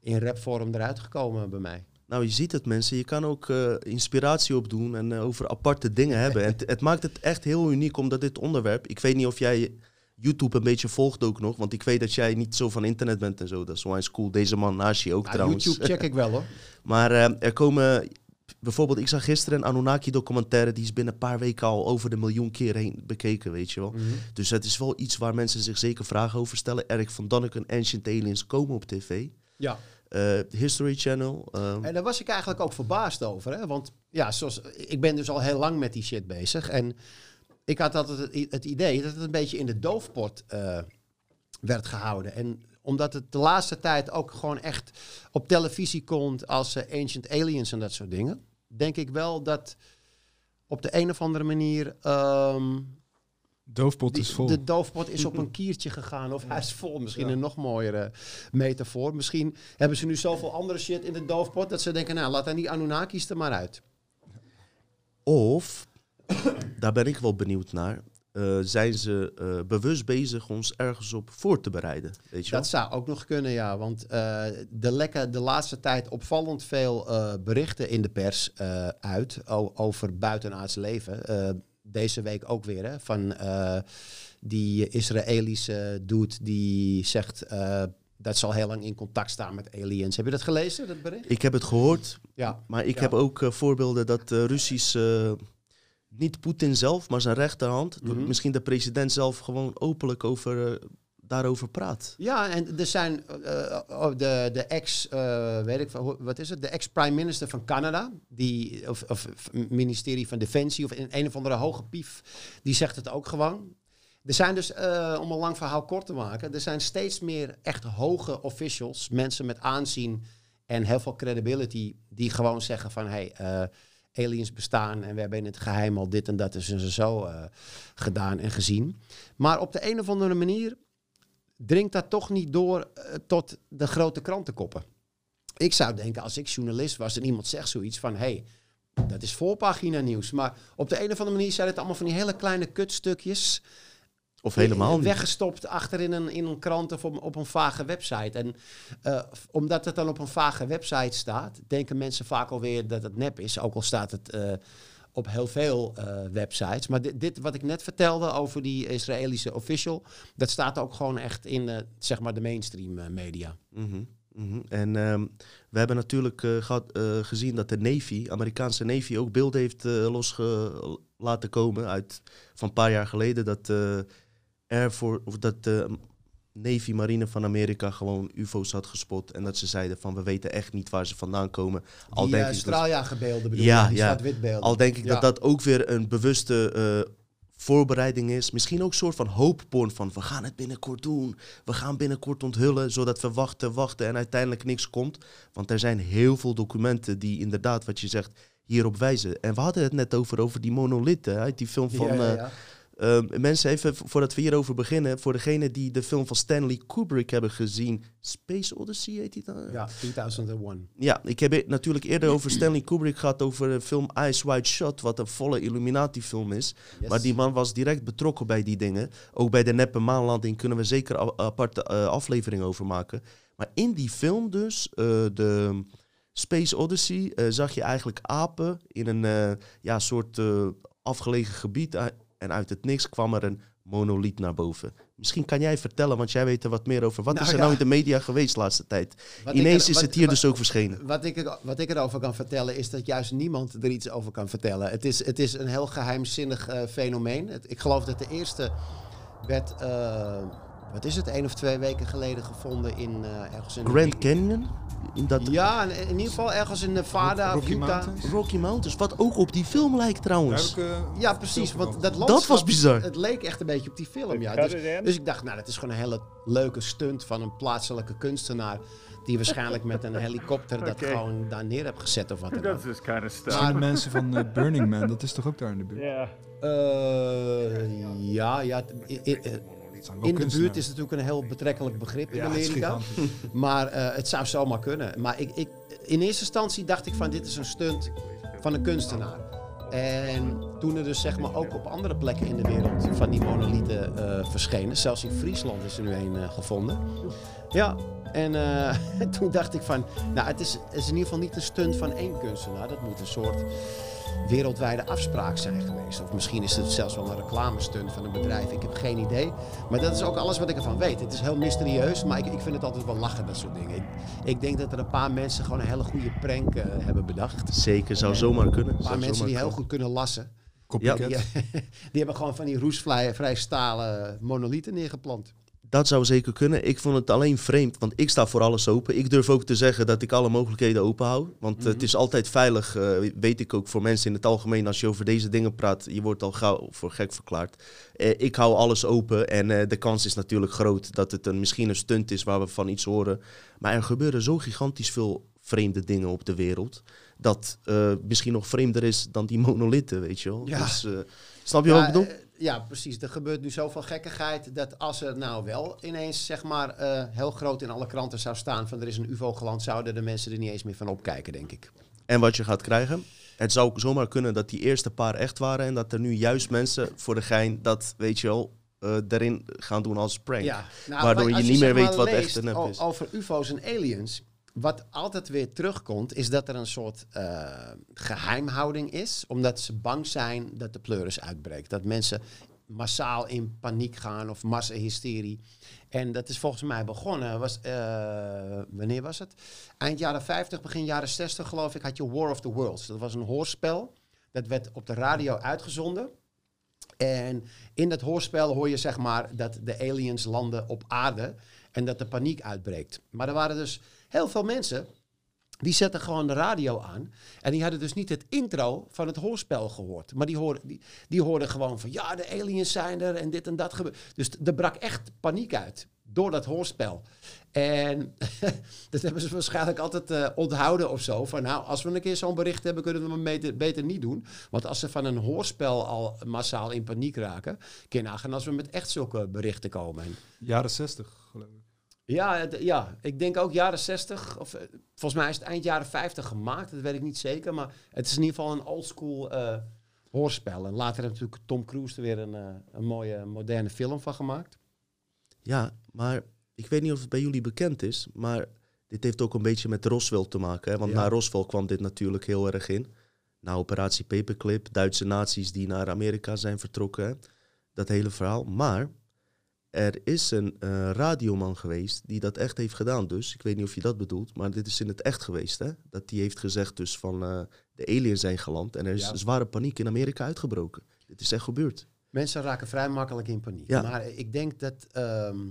in rapvorm eruit gekomen bij mij. Nou, je ziet het mensen. Je kan ook eh, inspiratie opdoen en eh, over aparte dingen hebben. En het, maakt het echt heel uniek omdat dit onderwerp... Ik weet niet of jij YouTube een beetje volgt ook nog. Want ik weet dat jij niet zo van internet bent en zo. Dat is onwijs cool. Deze man naast je ook Nou, trouwens. YouTube check ik wel hoor. *laughs* Maar er komen bijvoorbeeld, ik zag gisteren een Anunnaki-documentaire... die is binnen een paar weken al over de miljoen keer heen bekeken, weet je wel. Mhm. Dus het is wel iets waar mensen zich zeker vragen over stellen. Erik van Danneken, Ancient Aliens komen op tv. Ja. Eh, History Channel. ehm, En daar was ik eigenlijk ook verbaasd over. Hè? Want ja, zoals, ik ben dus al heel lang met die shit bezig. En ik had altijd het, het idee dat het een beetje in de doofpot eh, werd gehouden. En omdat het de laatste tijd ook gewoon echt op televisie komt als eh, Ancient Aliens en dat soort dingen. Denk ik wel dat op de een of andere manier ehm, Doofpot die- is vol. de doofpot is op *laughs* een kiertje gegaan. Of hij is vol. Misschien een nog mooiere metafoor. Misschien hebben ze nu zoveel andere shit in de doofpot... dat ze denken, nou, laat dan die Anunnakis er maar uit. Of, *coughs* daar ben ik wel benieuwd naar... eh, zijn ze eh, bewust bezig ons ergens op voor te bereiden? Weet je wel? Dat zou ook nog kunnen, ja. Want eh er lekken de laatste tijd opvallend veel berichten in de pers uit... over buitenaards leven. Deze week ook weer, hè. Van die Israëlische dude die zegt... dat ze al heel lang in contact staan met aliens. Heb je dat gelezen, dat bericht? Ik heb het gehoord, Ja. maar ik Ja. heb ook voorbeelden dat de Russisch... eh, niet Poetin zelf, maar zijn rechterhand... Mhm. misschien de president zelf gewoon openlijk over, eh, daarover praat. Ja, en er zijn oh, de, de ex, eh, weet ik, wat is het? De ex-prime minister van Canada, die, of, of ministerie van Defensie, of een, een of andere hoge pief, die zegt het ook gewoon. Er zijn dus, om een lang verhaal kort te maken, er zijn steeds meer echt hoge officials, mensen met aanzien en heel veel credibility, die gewoon zeggen van, hey, eh, aliens bestaan en we hebben in het geheim al dit en dat is en zo eh, gedaan en gezien. Maar op de een of andere manier dringt dat toch niet door eh, tot de grote krantenkoppen. Ik zou denken, als ik journalist was en iemand zegt zoiets van... hey, dat is voorpagina nieuws. Maar op de een of andere manier zijn het allemaal van die hele kleine kutstukjes... Of helemaal niet. Weggestopt achter in een, in een krant of op, op een vage website. En eh, omdat het dan op een vage website staat... denken mensen vaak alweer dat het nep is. Ook al staat het eh, op heel veel eh, websites. Maar dit, dit wat ik net vertelde over die Israëlische official... dat staat ook gewoon echt in zeg maar de mainstream media. Mhm, mhm. En ehm, we hebben natuurlijk eh, gehad, eh, gezien dat de Navy, Amerikaanse Navy, ook beelden heeft eh, losge laten komen uit van een paar jaar geleden dat Air Force, of dat de Navy Marine van Amerika gewoon UFO's had gespot en dat ze zeiden van we weten echt niet waar ze vandaan komen. Al die denk eh, ik dat, straaljagerbeelden bedoel Ja, je, die ja. al denk ik Ja. dat dat ook weer een bewuste eh, voorbereiding is. Misschien ook een soort van hoopporn van we gaan het binnenkort doen. We gaan binnenkort onthullen, zodat we wachten, wachten en uiteindelijk niks komt. Want er zijn heel veel documenten die inderdaad, wat je zegt, hierop wijzen. En we hadden het net over, over die monolithen uit die film van... Ja, ja, eh. Ehm, mensen, even voordat we hierover beginnen, voor degenen die de film van Stanley Kubrick hebben gezien, Space Odyssey heet die dan? ja, 2001. Ja, ik heb het natuurlijk eerder over Stanley Kubrick gehad over de film Eyes Wide Shut, wat een volle Illuminati-film is. Yes. Maar die man was direct betrokken bij die dingen. Ook bij de neppe maanlanding kunnen we zeker een aparte eh, aflevering over maken. Maar in die film dus, eh, de Space Odyssey, eh, zag je eigenlijk apen in een ja, soort afgelegen gebied. En uit het niks kwam er een monoliet naar boven. Misschien kan jij vertellen, want jij weet er wat meer over. Wat Nou is er ja. nou in de media geweest de laatste tijd? Wat Ineens er- is het hier wat- dus ook verschenen. Wat ik, er, wat ik erover kan vertellen is dat juist niemand er iets over kan vertellen. Het is, het is een heel geheimzinnig eh, fenomeen. Het- ik geloof dat de eerste werd, eh, wat is het, één of twee weken geleden gevonden in eh, ergens in... Grand Canyon? In dat Ja, in, in ieder geval ergens in Nevada, Rocky Utah. Mountains? Rocky Mountains, wat ook op die film lijkt trouwens. ik, eh, Ja, precies. Want dat was landschap, bizar. Het leek echt een beetje op die film, ja. Dus, dus ik dacht, nou, dat is gewoon een hele leuke stunt van een plaatselijke kunstenaar... die waarschijnlijk met een helikopter dat *laughs* gewoon daar neer heeft gezet of wat dan ook. does this kind of stuff? de mensen van eh, Burning Man, dat is toch ook daar in de buurt? Yeah. Eh, ja, ja. t- In de buurt is het natuurlijk een heel betrekkelijk begrip in Ja, Amerika. Maar eh, het zou zomaar kunnen. Maar ik, ik, in eerste instantie dacht ik van dit is een stunt van een kunstenaar. En toen er dus zeg maar ook op andere plekken in de wereld van die monolieten eh, verschenen. Zelfs in Friesland is er nu een eh, gevonden. Ja, En *laughs* toen dacht ik van, nou het is, het is in ieder geval niet een stunt van één kunstenaar. Dat moet een soort wereldwijde afspraak zijn geweest. Of misschien is het zelfs wel een reclamestunt van een bedrijf. Ik heb geen idee. Maar dat is ook alles wat ik ervan weet. Het is heel mysterieus, maar ik, ik vind het altijd wel lachen, dat soort dingen. Ik, ik denk dat er een paar mensen gewoon een hele goede prank eh, hebben bedacht. Zeker, zou zomaar kunnen. Een paar Zou mensen die heel goed kunnen lassen. Copycat. Die, *laughs* die hebben gewoon van die roestvrij vrij stalen monolieten neergeplant. Dat zou zeker kunnen. Ik vond het alleen vreemd, want ik sta voor alles open. Ik durf ook te zeggen dat ik alle mogelijkheden open hou. Want eh, Mhm. het is altijd veilig, eh, weet ik ook voor mensen in het algemeen. Als je over deze dingen praat, je wordt al gauw voor gek verklaard. Eh, ik hou alles open en eh, de kans is natuurlijk groot dat het een, misschien een stunt is waar we van iets horen. Maar er gebeuren zo gigantisch veel vreemde dingen op de wereld. Dat misschien nog vreemder is dan die monolitten, weet je wel. Ja. Dus, snap je wat ik bedoel? Ja, precies. Er gebeurt nu zoveel gekkigheid dat als er nou wel ineens zeg maar eh, heel groot in alle kranten zou staan van er is een UFO geland, zouden de mensen er niet eens meer van opkijken, denk ik. En wat je gaat krijgen. Het zou zomaar kunnen dat die eerste paar echt waren. En dat er nu juist mensen voor de gein dat, weet je wel, eh erin gaan doen als prank. Ja, nou, Waardoor je niet meer weet wat leest echt en nep is. Over UFO's en aliens. Wat altijd weer terugkomt, is dat er een soort eh, geheimhouding is. Omdat ze bang zijn dat de pleuris uitbreekt. Dat mensen massaal in paniek gaan of massahysterie. En dat is volgens mij begonnen. Was, eh, wanneer was het? Eind jaren 50, begin jaren 60 geloof ik, had je War of the Worlds. Dat was een hoorspel. Dat werd op de radio uitgezonden. En in dat hoorspel hoor je zeg maar dat de aliens landen op aarde en dat de paniek uitbreekt. Maar er waren dus heel veel mensen die zetten gewoon de radio aan en die hadden dus niet het intro van het hoorspel gehoord. Maar die hoorden, die, die gewoon van ja, de aliens zijn er en dit en dat gebeurt. Dus er brak echt paniek uit door dat hoorspel. En *laughs* dat hebben ze waarschijnlijk altijd eh, onthouden of zo. Van nou, als we een keer zo'n bericht hebben, kunnen we hem beter, niet doen. Want als ze van een hoorspel al massaal in paniek raken, kun je nagaan als we met echt zulke berichten komen. En Jaren 60, geloof ik. Ja, het- ja, ik denk ook jaren 60. Of, eh, volgens mij is het eind jaren 50 gemaakt. Dat weet ik niet zeker. Maar het is in ieder geval een oldschool eh hoorspel. En later heeft natuurlijk Tom Cruise er weer een, eh, een mooie moderne film van gemaakt. Ja, maar ik weet niet of het bij jullie bekend is, maar dit heeft ook een beetje met Roswell te maken. Hè? Want Ja. na Roswell kwam dit natuurlijk heel erg in. Na operatie Paperclip, Duitse naties die naar Amerika zijn vertrokken. hè. Dat hele verhaal. Maar er is een eh, radioman geweest die dat echt heeft gedaan. Dus ik weet niet of je dat bedoelt, maar dit is in het echt geweest. Hè? Dat die heeft gezegd dus van eh, de aliens zijn geland en er is Ja. zware paniek in Amerika uitgebroken. Dit is echt gebeurd. Mensen raken vrij makkelijk in paniek. Ja. Maar ik denk dat ehm,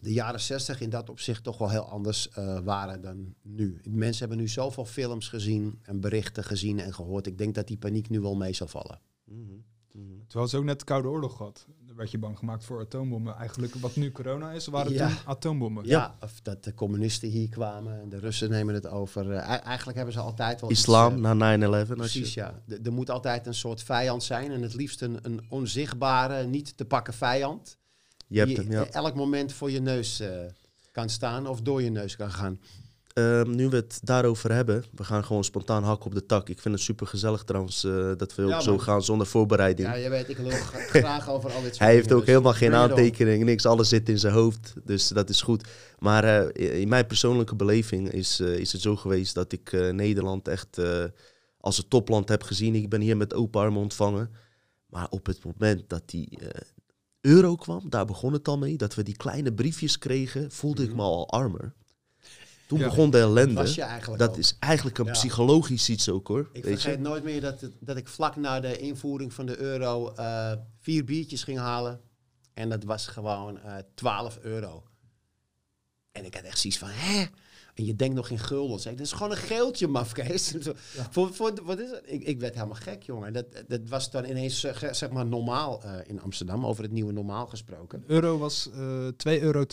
de jaren 60 in dat opzicht toch wel heel anders eh, waren dan nu. Mensen hebben nu zoveel films gezien en berichten gezien en gehoord. Ik denk dat die paniek nu wel mee zal vallen. Mhm, mhm. Terwijl ze ook net de Koude Oorlog gehad. Werd je bang gemaakt voor atoombommen. Eigenlijk wat nu corona is, waren Ja. toen atoombommen. Ja, of dat de communisten hier kwamen en de Russen nemen het over. Eh, ei- eigenlijk hebben ze altijd wel iets, Islam eh, na 9-11. als je- Precies, ja. Er moet altijd een soort vijand zijn. En het liefst een, een onzichtbare, niet te pakken vijand. Je hebt die hem, ja. elk moment voor je neus eh, kan staan of door je neus kan gaan. Ehm, nu we het daarover hebben, we gaan gewoon spontaan hakken op de tak. Ik vind het super gezellig trouwens eh, dat we ook zo gaan zonder voorbereiding. Ja, je weet, ik *laughs* gra- graag over al dit soort Hij heeft ook dus helemaal geen aantekening, niks, alles zit in zijn hoofd. Dus dat is goed. Maar eh, in mijn persoonlijke beleving is, eh, is het zo geweest dat ik Nederland echt als een topland heb gezien. Ik ben hier met open armen ontvangen. Maar op het moment dat die euro kwam, daar begon het al mee. Dat we die kleine briefjes kregen, voelde ik Mhm. me al armer. Toen Ja. begon de ellende. Was je eigenlijk Dat ook. is eigenlijk een Ja. psychologisch iets ook hoor. Ik weet vergeet je? nooit meer dat, het- dat ik vlak na de invoering van de euro eh, vier biertjes ging halen. En dat was gewoon eh 12 euro. En ik had echt zoiets van, hè? En je denkt nog in gulden. Zeg, dat is gewoon een geeltje, mafkees. *laughs* Zo, voor, voor, wat is het? Ik, ik werd helemaal gek, jongen. Dat, dat was dan ineens eh, ge- zeg maar normaal eh, in Amsterdam, over het nieuwe normaal gesproken. Een euro was eh 2,20 euro.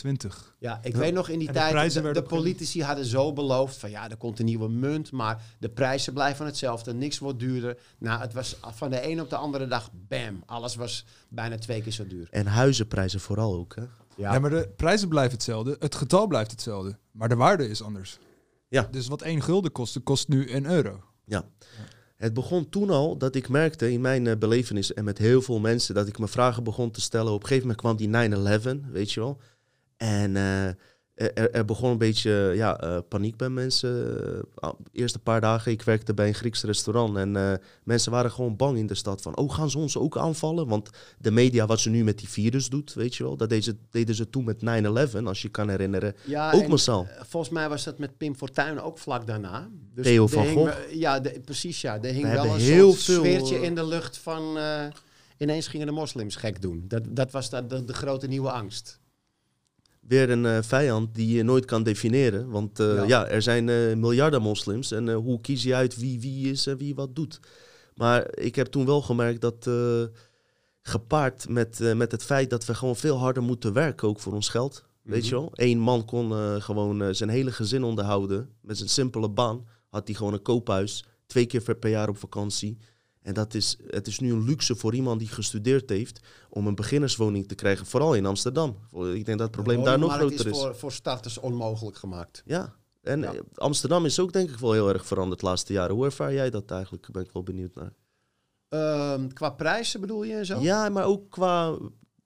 Ja, ik weet nog in die de tijd, de, de politici hadden zo beloofd van ja, er komt een nieuwe munt, maar de prijzen blijven hetzelfde, niks wordt duurder. Nou, het was van de een op de andere dag, bam, alles was bijna twee keer zo duur. En huizenprijzen vooral ook. Hè? Ja. maar de prijzen blijven hetzelfde. Het getal blijft hetzelfde. Maar de waarde is anders. Ja. Dus wat 1 gulden kostte, kost nu een euro. Het begon toen al dat ik merkte in mijn eh, belevenis en met heel veel mensen dat ik me vragen begon te stellen. Op een gegeven moment kwam die 9-11, weet je wel. En eh, er, er begon een beetje ja, eh, paniek bij mensen. Uh, eerste paar dagen, ik werkte bij een Grieks restaurant. En uh, mensen waren gewoon bang in de stad van... oh, gaan ze ons ook aanvallen? Want de media, wat ze nu met die virus doet, weet je wel... dat deden ze, deden ze toen met 9-11, als je kan herinneren. Ja, ook massaal. volgens mij was dat met Pim Fortuyn ook vlak daarna. Dus Theo van Gogh. Ja, de, precies ja. Er hing wel een heel veel sfeertje in de lucht van... ineens gingen de moslims gek doen. Dat, dat was de, de grote nieuwe angst weer een uh, vijand die je nooit kan definiëren. Want uh, ja. er zijn uh, miljarden moslims en hoe kies je uit wie wie is en wie wat doet? Maar ik heb toen wel gemerkt dat gepaard met, met het feit dat we gewoon veel harder moeten werken, ook voor ons geld. Weet je mhm. wel? Eén man kon gewoon zijn hele gezin onderhouden met zijn simpele baan. Had hij gewoon een koophuis, twee keer per jaar op vakantie. En dat is, het is nu een luxe voor iemand die gestudeerd heeft om een beginnerswoning te krijgen, vooral in Amsterdam. Ik denk dat het probleem daar nog groter is. is voor, voor starters onmogelijk gemaakt. Ja, en Amsterdam is ook denk ik wel heel erg veranderd de laatste jaren. Hoe ervaar jij dat eigenlijk? Ben ik wel benieuwd naar. Ehm, qua prijzen bedoel je en zo? Ja, maar ook qua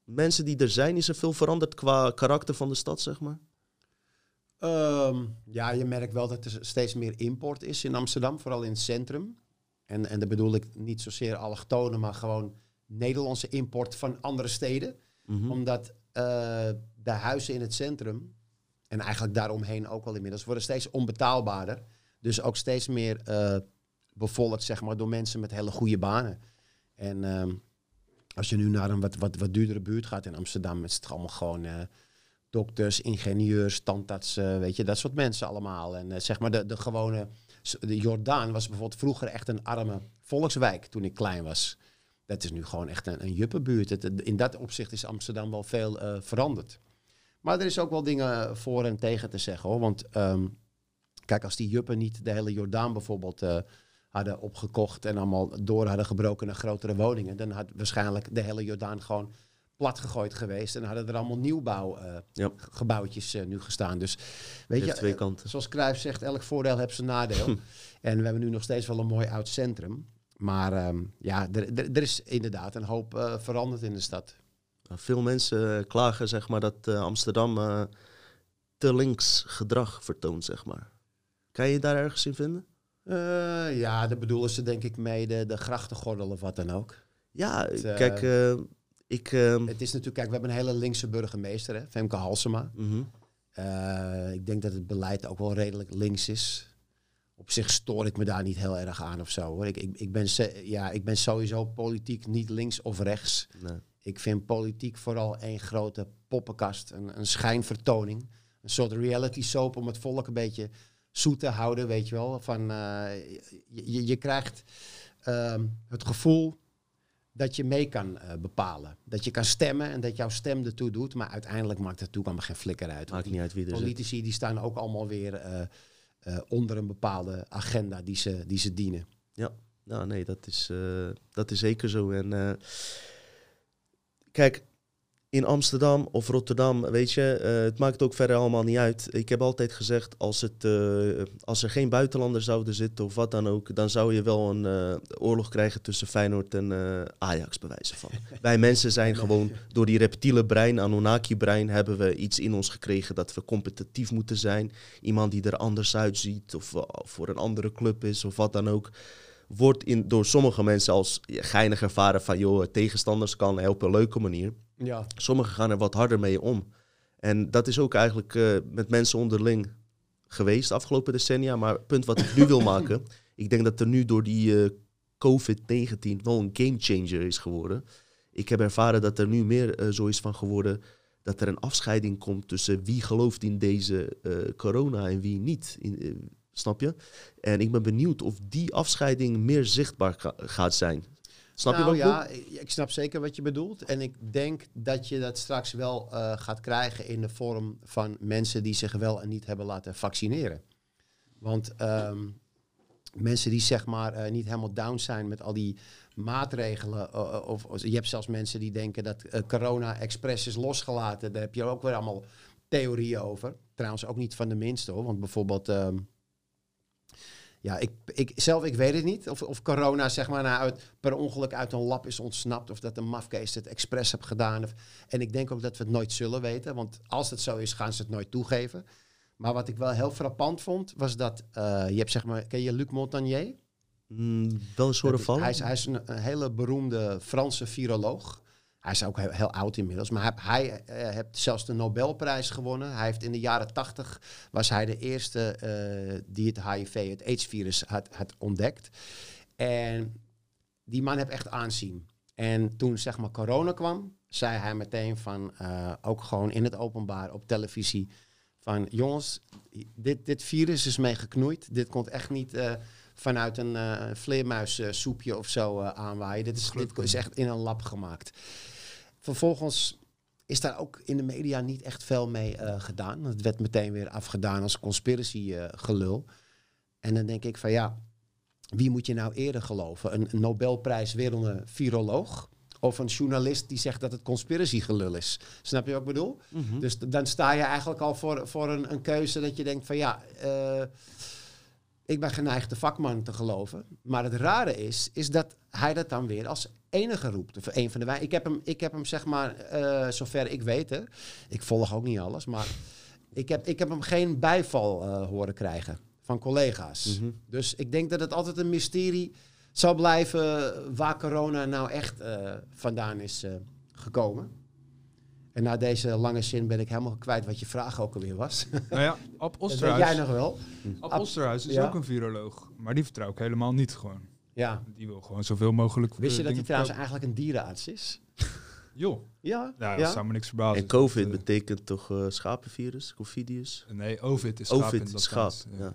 mensen die er zijn, is er veel veranderd qua karakter van de stad, zeg maar? Ehm, ja, je merkt wel dat er steeds meer import is in Amsterdam, vooral in het centrum. En, en daar bedoel ik niet zozeer allochtonen, maar gewoon Nederlandse import van andere steden. Mhm. Omdat uh, de huizen in het centrum, en eigenlijk daaromheen ook al inmiddels, worden steeds onbetaalbaarder. Dus ook steeds meer uh, bevolkt zeg maar, door mensen met hele goede banen. En uh, als je nu naar een wat, wat, wat duurdere buurt gaat in Amsterdam, is het allemaal gewoon uh, dokters, ingenieurs, tandartsen, weet je, dat soort mensen allemaal. En zeg maar de, de gewone de Jordaan was bijvoorbeeld vroeger echt een arme volkswijk toen ik klein was. Dat is nu gewoon echt een, een juppenbuurt. in dat opzicht is Amsterdam wel veel uh, veranderd. Maar er is ook wel dingen voor en tegen te zeggen hoor. Want ehm, kijk, als die juppen niet de hele Jordaan bijvoorbeeld uh, hadden opgekocht en allemaal door hadden gebroken naar grotere woningen, dan had waarschijnlijk de hele Jordaan gewoon plat gegooid geweest. En hadden er allemaal nieuwbouwgebouwtjes uh, uh, nu gestaan. Dus weet je, twee kanten. zoals Cruijff zegt, elk voordeel heeft zijn nadeel. *laughs* en we hebben nu nog steeds wel een mooi oud centrum. Maar um, ja, er is inderdaad een hoop uh, veranderd in de stad. Veel mensen klagen zeg maar, dat Amsterdam te links gedrag vertoont. Zeg maar. Kan je je daar ergens in vinden? ja, daar bedoelen ze denk ik mee de, de grachtengordel of wat dan ook. Ja, kijk, ik, ehm, Het is natuurlijk, kijk, we hebben een hele linkse burgemeester, hè, Femke Halsema. Mhm. Eh, ik denk dat het beleid ook wel redelijk links is. Op zich stoor ik me daar niet heel erg aan of zo. Hoor. Ik, ik, ik, ben, ja, ik ben sowieso politiek niet links of rechts. Nee. Ik vind politiek vooral één grote poppenkast, een, een schijnvertoning. Een soort reality soap om het volk een beetje zoet te houden, weet je wel. Van, uh, je, je, krijgt uh, het gevoel dat je mee kan uh, bepalen. Dat je kan stemmen en dat jouw stem ertoe doet. Maar uiteindelijk maakt het allemaal geen flikker uit. Maakt niet uit wie er Politici die staan ook allemaal weer uh, uh, onder een bepaalde agenda die ze, die ze dienen. Ja, nou nee, dat is, dat is zeker zo. En kijk, in Amsterdam of Rotterdam, weet je, uh, het maakt ook verder allemaal niet uit. Ik heb altijd gezegd, als, het, uh, als er geen buitenlanders zouden zitten of wat dan ook, dan zou je wel een uh, oorlog krijgen tussen Feyenoord en Ajax, bij wijze van. *laughs* Wij mensen zijn gewoon, door die reptiele brein, Anunnaki-brein, hebben we iets in ons gekregen dat we competitief moeten zijn. Iemand die er anders uitziet of voor een andere club is of wat dan ook wordt in, door sommige mensen als geinig ervaren van joh, tegenstanders kan helpen leuke manier. Ja. Sommigen gaan er wat harder mee om. En dat is ook eigenlijk uh, met mensen onderling geweest de afgelopen decennia. Maar het punt wat ik nu wil *laughs* maken, ik denk dat er nu door die uh, COVID-19 wel een gamechanger is geworden. Ik heb ervaren dat er nu meer uh, zo is van geworden dat er een afscheiding komt tussen wie gelooft in deze corona en wie niet. In, snap je? En ik ben benieuwd of die afscheiding meer zichtbaar gaat zijn. Snap nou, je wat ja, ik ik snap zeker wat je bedoelt. En ik denk dat je dat straks wel uh, gaat krijgen in de vorm van mensen die zich wel en niet hebben laten vaccineren. Want um, mensen die zeg maar uh, niet helemaal down zijn met al die maatregelen. Uh, of, of, je hebt zelfs mensen die denken dat corona expres is losgelaten. Daar heb je ook weer allemaal theorieën over. Trouwens ook niet van de minste hoor. Want bijvoorbeeld... Um, Ja, ik, ik, zelf, ik weet het niet. Of, of corona zeg maar nou uit, per ongeluk uit een lab is ontsnapt. Of dat een mafkees het expres heeft gedaan. Of, en ik denk ook dat we het nooit zullen weten. Want als het zo is, gaan ze het nooit toegeven. Maar wat ik wel heel frappant vond, was dat... eh, je hebt zeg maar... Ken je Luc Montagnier? Mm, wel eens horen vallen? Hij is, hij is een, een hele beroemde Franse viroloog. Hij is ook heel, heel oud inmiddels. Maar hij, hij eh, heeft zelfs de Nobelprijs gewonnen. Hij heeft in de jaren tachtig was hij de eerste eh, die het HIV, het AIDS-virus, had, had ontdekt. En die man heeft echt aanzien. En toen zeg maar corona kwam, zei hij meteen van, eh, ook gewoon in het openbaar op televisie, van jongens, dit, dit virus is mee geknoeid. Dit komt echt niet vanuit een eh vleermuissoepje of zo aanwaaien. Dit is, dit is echt in een lab gemaakt. Vervolgens is daar ook in de media niet echt veel mee eh, gedaan. Het werd meteen weer afgedaan als conspiracy eh, gelul. En dan denk ik van ja, wie moet je nou eerder geloven? Een Nobelprijs winnende viroloog? Of een journalist die zegt dat het conspiracy gelul is? Snap je wat ik bedoel? Mhm. Dus dan sta je eigenlijk al voor, voor een, een keuze dat je denkt van ja, eh, ik ben geneigd de vakman te geloven. Maar het rare is, is dat hij dat dan weer als enige roept. Of een van de wij. Ik heb hem, ik heb hem zeg maar, eh, zover ik weet, hè, ik volg ook niet alles, maar ik heb, ik heb hem geen bijval eh, horen krijgen van collega's. Mhm. Dus ik denk dat het altijd een mysterie zal blijven waar corona nou echt eh, vandaan is gekomen. En na deze lange zin ben ik helemaal kwijt wat je vraag ook alweer was. Nou ja, *laughs* Ab Dat weet jij Osterhuis, nog wel. Ab Ab- Osterhuis is ja. ook een viroloog. Maar die vertrouw ik helemaal niet gewoon. Ja. Die wil gewoon zoveel mogelijk Wist je dat hij dingen trouwens eigenlijk een dierenarts is? *laughs* Joh, Ja. nou, ja. dat zou me niks verbazen. En COVID Dat, eh, betekent toch eh, schapenvirus, Covidius? Nee, Ovid is schaap in Ovid, schaap. Latijns,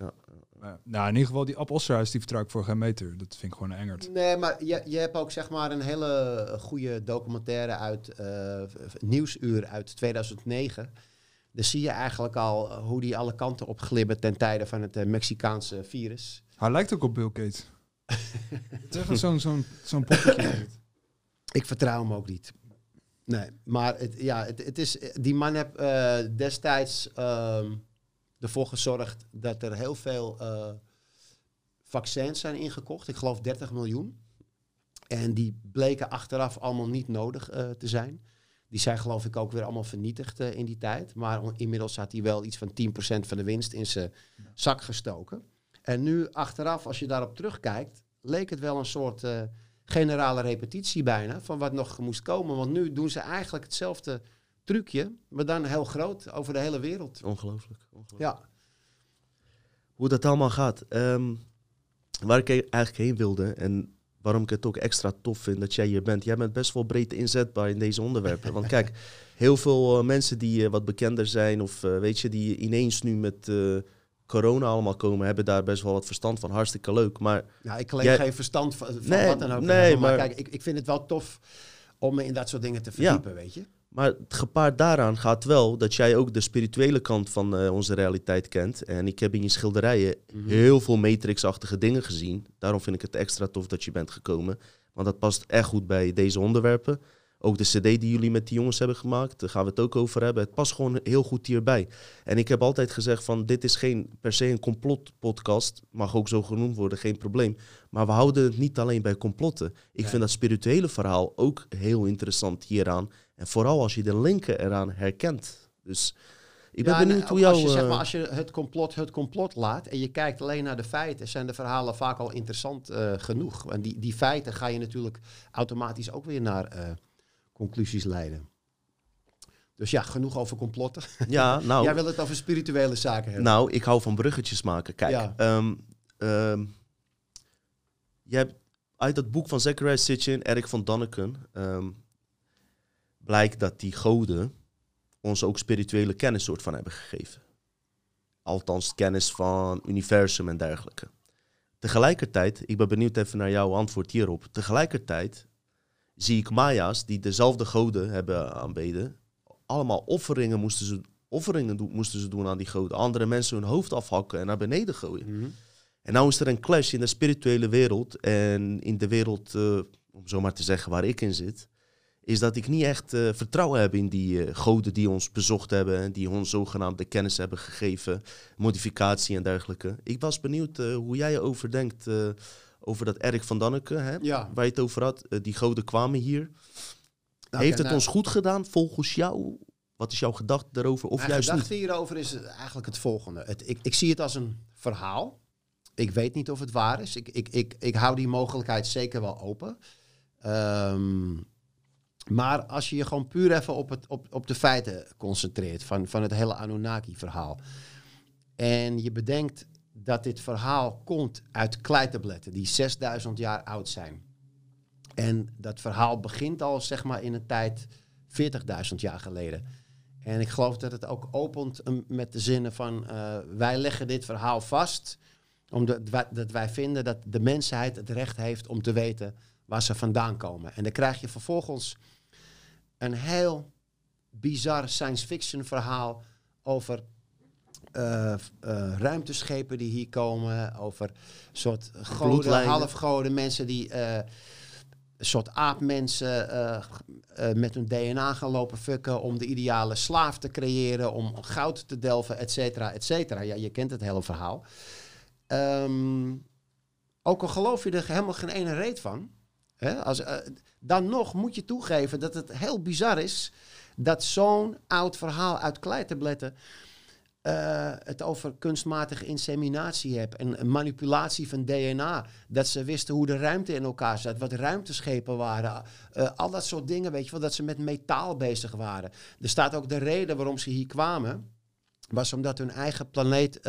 Ja. Ja. Maar, nou, in ieder geval, die Ab Osterhuis, die vertrouw ik voor geen meter. Dat vind ik gewoon een engert. Nee, maar je, je hebt ook zeg maar een hele goede documentaire uit eh, Nieuwsuur uit 2009. Daar zie je eigenlijk al eh, hoe die alle kanten op glibbert ten tijde van het eh, Mexicaanse virus. Hij lijkt ook op Bill Gates. Het is echt zo'n zo'n zo'n poppetje. *coughs* Ik vertrouw hem ook niet. Nee, maar het, ja, het, het is, die man heeft eh, destijds ehm, ervoor gezorgd dat er heel veel eh, vaccins zijn ingekocht. Ik geloof 30 miljoen. En die bleken achteraf allemaal niet nodig eh, te zijn. Die zijn geloof ik ook weer allemaal vernietigd eh, in die tijd. Maar inmiddels had hij wel iets van 10% van de winst in zijn zak gestoken. En nu achteraf, als je daarop terugkijkt, leek het wel een soort generale repetitie bijna van wat nog moest komen. Want nu doen ze eigenlijk hetzelfde trucje, maar dan heel groot over de hele wereld. Ongelooflijk. ongelooflijk. Ja, Hoe dat allemaal gaat. Ehm, waar ik eigenlijk heen wilde en waarom ik het ook extra tof vind dat jij hier bent. Jij bent best wel breed inzetbaar in deze onderwerpen. Want kijk, *laughs* heel veel eh, mensen die eh, wat bekender zijn of eh, weet je, die ineens nu met corona allemaal komen, hebben daar best wel wat verstand van. Hartstikke leuk. Maar ja ik claim Jij- geen verstand van, van Nee, wat dan ook. nee, maar, maar- kijk, ik, ik vind het wel tof om me in dat soort dingen te verdiepen, weet je. Maar het gepaard daaraan gaat wel dat jij ook de spirituele kant van eh, onze realiteit kent. En ik heb in je schilderijen heel veel matrixachtige dingen gezien. Daarom vind ik het extra tof dat je bent gekomen. Want dat past echt goed bij deze onderwerpen. Ook de cd die jullie met die jongens hebben gemaakt, daar gaan we het ook over hebben. Het past gewoon heel goed hierbij. En ik heb altijd gezegd van, dit is geen per se een complotpodcast. Mag ook zo genoemd worden, geen probleem. Maar we houden het niet alleen bij complotten. Ik vind dat spirituele verhaal ook heel interessant hieraan. En vooral als je de linken eraan herkent. Dus ik ben Ja, benieuwd ook hoe jouw... als je, zeg eh, maar, als je het complot het complot laat en je kijkt alleen naar de feiten, zijn de verhalen vaak al interessant eh, genoeg. En die, die feiten ga je natuurlijk automatisch ook weer naar eh, conclusies leiden. Dus ja, genoeg over complotten. Ja, *laughs* nou, Jij wil het over spirituele zaken hebben. nou, ik hou van bruggetjes maken. Kijk, Ja. ehm, ehm, je hebt uit dat boek van Zachariah Sitchin, Erik van Danneken, ehm, blijkt dat die goden ons ook spirituele kennis soort van hebben gegeven. Althans, kennis van universum en dergelijke. Tegelijkertijd, ik ben benieuwd even naar jouw antwoord hierop. Tegelijkertijd zie ik Maya's die dezelfde goden hebben aanbeden. Allemaal offeringen moesten ze, offeringen doen, moesten ze doen aan die goden. Andere mensen hun hoofd afhakken en naar beneden gooien. Mhm. En nou is er een clash in de spirituele wereld en in de wereld, eh, om zo maar te zeggen, waar ik in zit. Is dat ik niet echt eh, vertrouwen heb in die eh, goden die ons bezocht hebben en die ons zogenaamde kennis hebben gegeven, modificatie en dergelijke. Ik was benieuwd eh, hoe jij erover denkt, over dat Erik van Danneke, hè, Ja. waar je het over had. Die goden kwamen hier. Nou, Heeft het nou, ons goed gedaan volgens jou? Wat is jouw gedachte daarover? Of Mijn juist gedachte niet? hierover is eigenlijk het volgende. Het, ik, ik zie het als een verhaal. Ik weet niet of het waar is. Ik, ik, ik, ik hou die mogelijkheid zeker wel open. Ehm, maar als je je gewoon puur even op, het, op, op de feiten concentreert van, van het hele Anunnaki-verhaal. En je bedenkt dat dit verhaal komt uit kleitabletten die 6000 jaar oud zijn. En dat verhaal begint al zeg maar in een tijd 40.000 jaar geleden. En ik geloof dat het ook opent met de zinnen van eh, wij leggen dit verhaal vast omdat dat wij vinden dat de mensheid het recht heeft om te weten waar ze vandaan komen. En dan krijg je vervolgens een heel bizar science fiction verhaal over eh, eh, ruimteschepen die hier komen, over soort goden, halfgoden, mensen die eh, een soort aapmensen met hun DNA gaan lopen fucken om de ideale slaaf te creëren, om goud te delven, et cetera, et cetera. Ja, je kent het hele verhaal. Ehm, ook al geloof je er helemaal geen ene reet van, hè, als, eh, dan nog moet je toegeven dat het heel bizar is dat zo'n oud verhaal uit kleitabletten eh, het over kunstmatige inseminatie hebt en manipulatie van DNA. Dat ze wisten hoe de ruimte in elkaar zat, wat ruimteschepen waren. eh, al dat soort dingen, weet je wel, dat ze met metaal bezig waren. Er staat ook de reden waarom ze hier kwamen, was omdat hun eigen planeet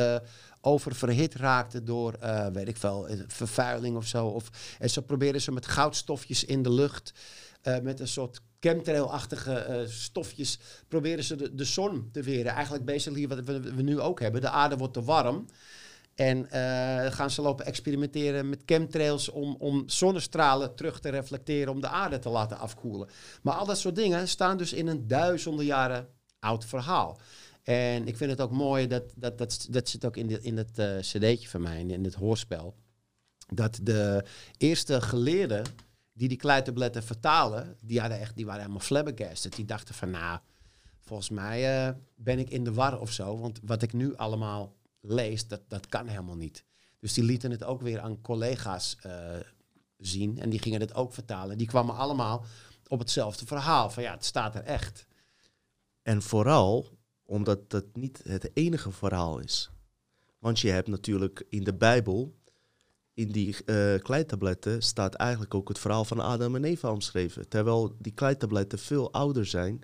oververhit raakte door, eh, weet ik veel, vervuiling of zo. Of, en zo probeerden ze met goudstofjes in de lucht, eh, met een soort chemtrail-achtige eh, stofjes, proberen ze de, de zon te weren. Eigenlijk basically wat we, we nu ook hebben. De aarde wordt te warm. En gaan ze lopen experimenteren met chemtrails om, om zonnestralen terug te reflecteren om de aarde te laten afkoelen. Maar al dat soort dingen staan dus in een duizenden jaren oud verhaal. En ik vind het ook mooi, dat, dat, dat, dat zit ook in, in het eh, cd'tje van mij, in, in het hoorspel. Dat de eerste geleerden die die kleitabletten vertalen, die, hadden echt, die waren helemaal flabbergasted. Die dachten van, nou, volgens mij eh, ben ik in de war of zo. Want wat ik nu allemaal lees, dat, dat kan helemaal niet. Dus die lieten het ook weer aan collega's eh, zien. En die gingen het ook vertalen. Die kwamen allemaal op hetzelfde verhaal. Van ja, het staat er echt. En vooral omdat dat niet het enige verhaal is. Want je hebt natuurlijk in de Bijbel, in die eh kleitabletten, staat eigenlijk ook het verhaal van Adam en Eva omschreven. Terwijl die kleitabletten veel ouder zijn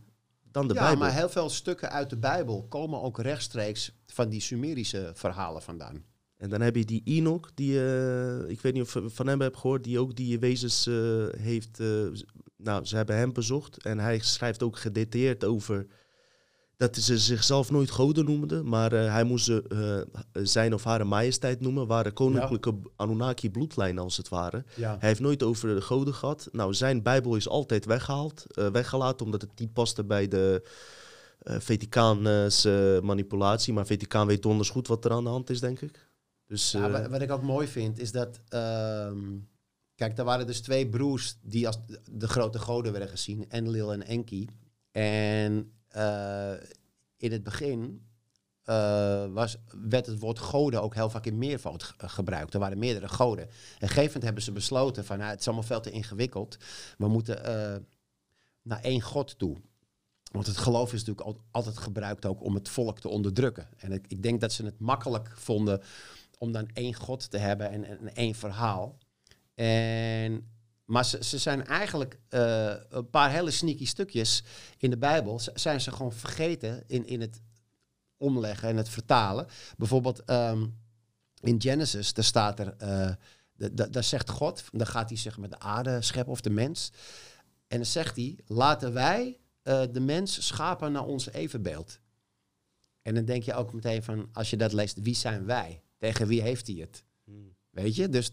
dan de ja, Bijbel. maar heel veel stukken uit de Bijbel komen ook rechtstreeks van die Sumerische verhalen vandaan. En dan heb je die Enoch, die, eh, ik weet niet of je van hem hebt gehoord, die ook die wezens eh, heeft. nou, ze hebben hem bezocht en hij schrijft ook gedetailleerd over dat ze zichzelf nooit goden noemden, maar eh, hij moest ze eh, zijn of haar majesteit noemen, waren koninklijke Anunnaki bloedlijnen als het ware. Ja. Hij heeft nooit over de goden gehad. Nou, zijn Bijbel is altijd weggehaald, eh, weggelaten, omdat het niet paste bij de Vaticaanse manipulatie. Maar Vaticaan weet donders goed wat er aan de hand is, denk ik. Dus, Ja, wat, wat ik ook mooi vind is dat. ehm, kijk, er waren dus twee broers die als de grote goden werden gezien: Enlil en Enki. En eh, in het begin eh, was, werd het woord goden ook heel vaak in meervoud ge- gebruikt. Er waren meerdere goden. En op gegeven hebben ze besloten: van nou, het is allemaal veel te ingewikkeld. We moeten eh, naar één God toe. Want het geloof is natuurlijk al- altijd gebruikt ook om het volk te onderdrukken. En ik, ik denk dat ze het makkelijk vonden om dan één God te hebben en, en één verhaal. En, maar ze, ze zijn eigenlijk eh, een paar hele sneaky stukjes in de Bijbel, zijn ze gewoon vergeten in, in het omleggen en het vertalen. Bijvoorbeeld ehm, in Genesis, daar staat er, eh, da- da- daar zegt God, dan gaat hij zich met de aarde scheppen of de mens. En dan zegt hij, laten wij eh, de mens schapen naar ons evenbeeld. En dan denk je ook meteen van, als je dat leest, wie zijn wij? Tegen wie heeft hij het? Hmm. Weet je? Dus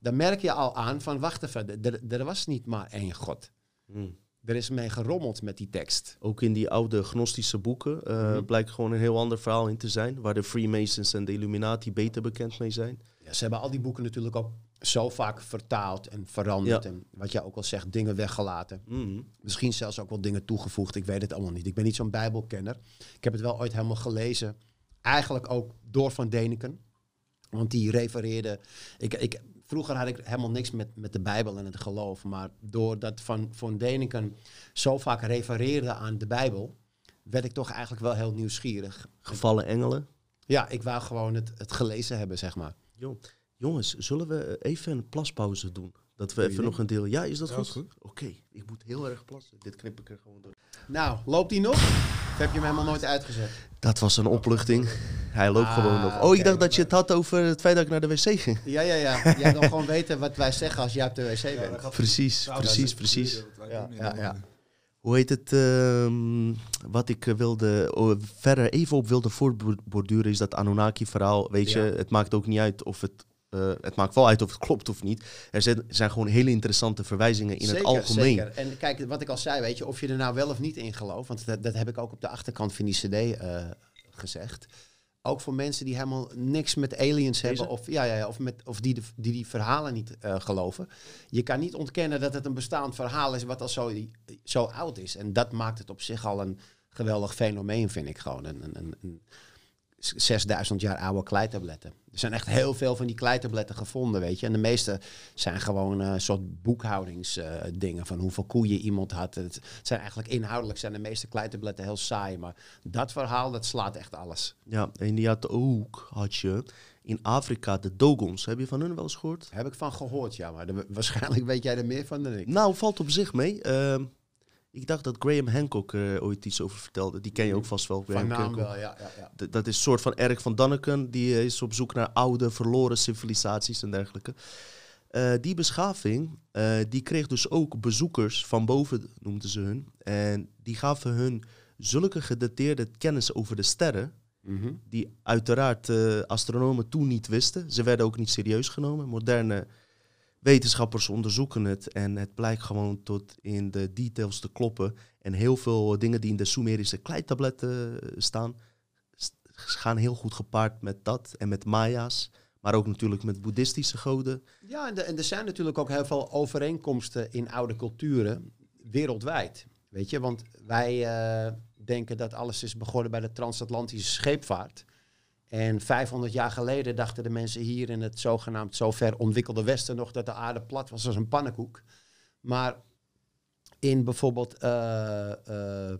dan merk je al aan van, wacht even, er, er was niet maar één God. Hmm. Er is mee gerommeld met die tekst. Ook in die oude gnostische boeken eh, Mhm. blijkt gewoon een heel ander verhaal in te zijn. Waar de Freemasons en de Illuminati beter bekend mee zijn. Ja, ze hebben al die boeken natuurlijk ook zo vaak vertaald en veranderd. Ja. En wat jij ook al zegt, dingen weggelaten. Mhm. Misschien zelfs ook wel dingen toegevoegd. Ik weet het allemaal niet. Ik ben niet zo'n bijbelkenner. Ik heb het wel ooit helemaal gelezen. Eigenlijk ook door Van Deniken. Want die refereerde... Ik, ik, vroeger had ik helemaal niks met, met de Bijbel en het geloof. Maar doordat Van, van Deniken zo vaak refereerde aan de Bijbel... werd ik toch eigenlijk wel heel nieuwsgierig. Gevallen engelen. Ja, ik wou gewoon het, het gelezen hebben, zeg maar. Jo. Jongens, zullen we even een plaspauze doen? Dat we even nog een deel... Ja, is dat Ja, goed? Oké, ik moet heel erg plassen. Dit knip ik er gewoon door. Nou, loopt die nog? Of heb je hem helemaal nooit uitgezet? Dat was een opluchting. Hij loopt Ah, gewoon nog. Oh, ik dacht dat je het had over het feit dat ik naar de wc ging. Ja, ja, ja. Jij wil gewoon weten wat wij zeggen als jij op de wc bent. Precies, precies, precies. Ja, ja, ja. Hoe heet het? ehm, wat ik eh, wilde, oh, verder even op wilde voortborduren is dat Anunnaki-verhaal. Weet je, het maakt ook niet uit of het. Eh, het maakt wel uit of het klopt of niet. Er zijn, gewoon hele interessante verwijzingen in het algemeen. Zeker. En kijk, wat ik al zei, weet je, of je er nou wel of niet in gelooft, want dat, dat heb ik ook op de achterkant van die CD eh, gezegd. Ook voor mensen die helemaal niks met aliens hebben, of, ja, ja, ja, of, met, of die, de, die die verhalen niet eh, geloven. Je kan niet ontkennen dat het een bestaand verhaal is wat al zo, zo oud is. En dat maakt het op zich al een geweldig fenomeen, vind ik gewoon. Een, een, een 6000 jaar oude kleitabletten. Er zijn echt heel veel van die kleitabletten gevonden, weet je. En de meeste zijn gewoon eh, een soort boekhoudingsdingen van hoeveel koeien iemand had. Het, zijn eigenlijk inhoudelijk zijn de meeste kleitabletten heel saai, maar dat verhaal dat slaat echt alles. Ja, en die had ook, had je in Afrika de Dogons. Heb je van hun wel eens gehoord? Heb ik van gehoord, ja, maar de- waarschijnlijk weet jij er meer van dan ik. Nou, valt op zich mee. Ehm, ik dacht dat Graham Hancock er ooit iets over vertelde. Die ken je ook vast wel. Van Graham naam Hancock. wel, ja. ja, ja. Dat is een soort van Erik van Danneken. Die eh, is op zoek naar oude, verloren civilisaties en dergelijke. Eh, die beschaving, eh, die kreeg dus ook bezoekers van boven, noemden ze hun. En die gaven hun zulke gedateerde kennis over de sterren, Mhm. die uiteraard eh, astronomen toen niet wisten. Ze werden ook niet serieus genomen. Moderne wetenschappers onderzoeken het en het blijkt gewoon tot in de details te kloppen. En heel veel dingen die in de Sumerische kleitabletten eh, staan, gaan heel goed gepaard met dat en met Maya's. Maar ook natuurlijk met boeddhistische goden. Ja, en er zijn natuurlijk ook heel veel overeenkomsten in oude culturen wereldwijd. Weet je, want wij eh, denken dat alles is begonnen bij de transatlantische scheepvaart. En 500 jaar geleden dachten de mensen hier in het zogenaamd zo ver ontwikkelde Westen nog dat de aarde plat was als een pannenkoek. Maar in bijvoorbeeld eh, eh,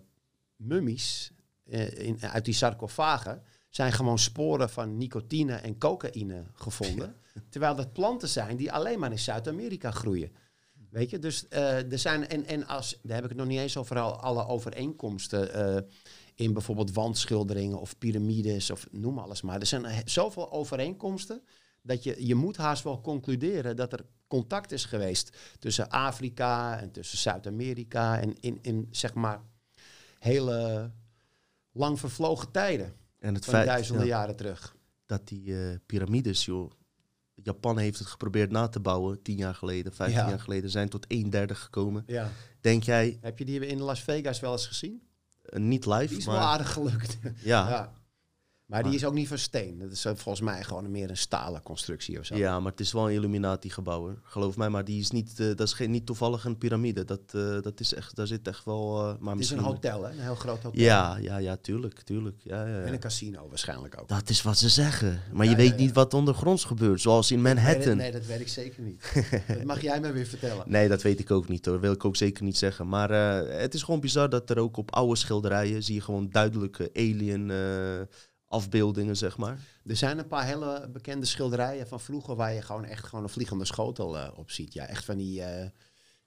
mummies eh, in, uit die sarcofagen zijn gewoon sporen van nicotine en cocaïne gevonden. *laughs* Terwijl dat planten zijn die alleen maar in Zuid-Amerika groeien. Weet je, dus er zijn, en, en als, daar heb ik het nog niet eens over al- alle overeenkomsten in bijvoorbeeld wandschilderingen of piramides of noem alles maar. Er zijn zoveel overeenkomsten dat je, je moet haast wel concluderen dat er contact is geweest tussen Afrika en tussen Zuid-Amerika en in, in zeg maar hele lang vervlogen tijden En het van feit duizenden ja, jaren terug. dat die eh, piramides, joh. Japan heeft het geprobeerd na te bouwen, tien jaar geleden, vijftien Ja. jaar geleden, zijn tot een derde gekomen. Ja. Denk jij, Heb je die in Las Vegas wel eens gezien? Niet live, Die is wel maar aardig gelukt. ja, Ja. Maar die is ook niet van steen. Dat is eh, volgens mij gewoon meer een stalen constructie of zo. Ja, maar het is wel een Illuminati-gebouw, geloof mij. Maar die is niet, eh, dat is geen, niet toevallig een piramide. Dat, eh, dat is echt, daar zit echt wel... maar Het is een hotel, hè? Een heel groot hotel. Ja, ja, ja, tuurlijk, tuurlijk. Ja, ja, En ja. een casino waarschijnlijk ook. Dat is wat ze zeggen. Maar Ja, je weet niet wat ondergronds gebeurt, zoals in Nee, Manhattan. dat- Nee, nee, dat weet ik zeker niet. *laughs* dat mag jij me weer vertellen. dat weet ik ook niet hoor. Wil ik ook zeker niet zeggen. Maar het is gewoon bizar dat er ook op oude schilderijen zie je gewoon duidelijke alien afbeeldingen, zeg maar. Er zijn een paar hele bekende schilderijen van vroeger waar je gewoon echt gewoon een vliegende schotel eh, op ziet. Ja, echt van die. eh,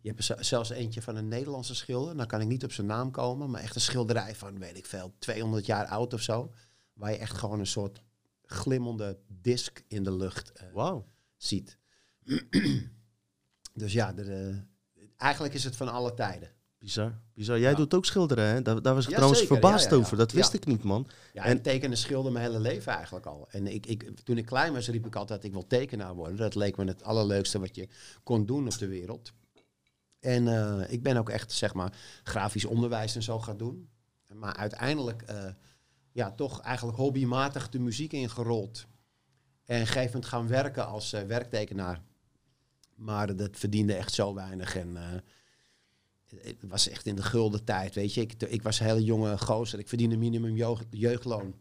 je hebt zelfs eentje van een Nederlandse schilder. Dan kan ik niet op zijn naam komen, maar echt een schilderij van, weet ik veel, 200 jaar oud of zo. Waar je echt gewoon een soort glimmende disk in de lucht eh, ziet. *clears throat* dus ja, er, eigenlijk is het van alle tijden. Bizar. Bizar. Jij Ja. doet ook schilderen, hè? Daar, daar was ik Ja, trouwens zeker. verbaasd Ja, over. Dat wist ik niet, man. Ja, En- en tekenen schilder mijn hele leven eigenlijk al. En ik, ik, toen ik klein was, riep ik altijd, ik wil tekenaar worden. Dat leek me het allerleukste wat je kon doen op de wereld. En eh, ik ben ook echt, zeg maar, grafisch onderwijs en zo gaan doen. Maar uiteindelijk, eh, ja, toch eigenlijk hobbymatig de muziek ingerold. En gegeven gaan werken als eh, werktekenaar. Maar dat verdiende echt zo weinig. En het was echt in de gulden tijd, weet je. Ik, ik was een hele jonge gozer. Ik verdiende minimum jeugd, jeugdloon.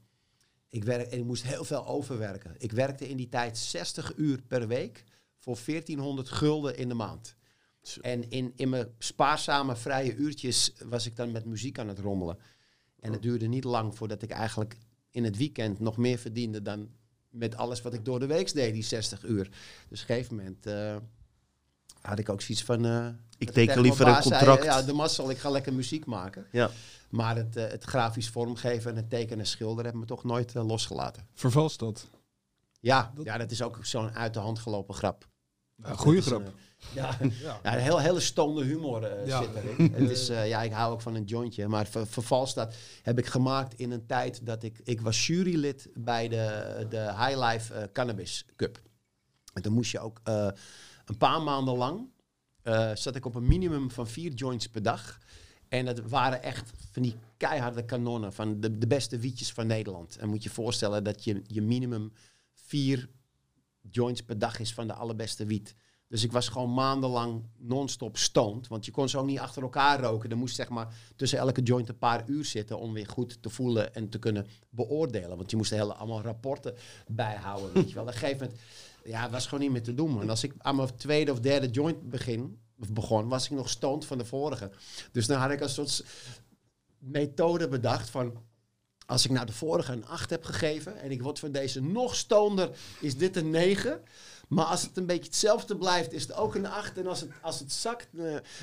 Ik, werk, en ik moest heel veel overwerken. Ik werkte in die tijd 60 uur per week voor 1400 gulden in de maand. En in, in mijn spaarzame vrije uurtjes was ik dan met muziek aan het rommelen. En het duurde niet lang voordat ik eigenlijk in het weekend nog meer verdiende dan met alles wat ik door de week deed, die 60 uur. Dus op een gegeven moment eh, had ik ook zoiets van... eh, Ik teken liever een baas zei, contract. ja, de mazzel, ik ga lekker muziek maken. Ja. Maar het, eh, het grafisch vormgeven en het tekenen en schilderen hebben me toch nooit eh, losgelaten. Vervalst dat? Ja, Dat- ja, dat is ook zo'n uit de hand gelopen grap. Ja, Dat is grap. een, ja, *laughs* Ja. ja, een heel, hele stonde humor eh, Ja. zit erin. *laughs* het is, eh, ja, ik hou ook van een jointje. Maar ver, vervals dat heb ik gemaakt in een tijd dat ik... Ik was jurylid bij de, de High Life Cannabis Cup. En toen moest je ook eh, een paar maanden lang... eh, zat ik op een minimum van vier joints per dag. En dat waren echt van die keiharde kanonnen van de, de beste wietjes van Nederland. En moet je voorstellen dat je, je minimum vier joints per dag is van de allerbeste wiet. Dus ik was gewoon maandenlang non-stop stoned. Want je kon zo niet achter elkaar roken. Er moest zeg maar tussen elke joint een paar uur zitten om weer goed te voelen en te kunnen beoordelen. Want je moest hele, allemaal rapporten bijhouden. Weet je wel. Op een gegeven moment, ja, was gewoon niet meer te doen. En als ik aan mijn tweede of derde joint begin, begon, was ik nog stoned van de vorige. Dus dan had ik een soort methode bedacht van als ik nou de vorige een 8 heb gegeven en ik word van deze nog stonder, is dit een 9. Maar als het een beetje hetzelfde blijft, is het ook een 8. En als het, als het zakt,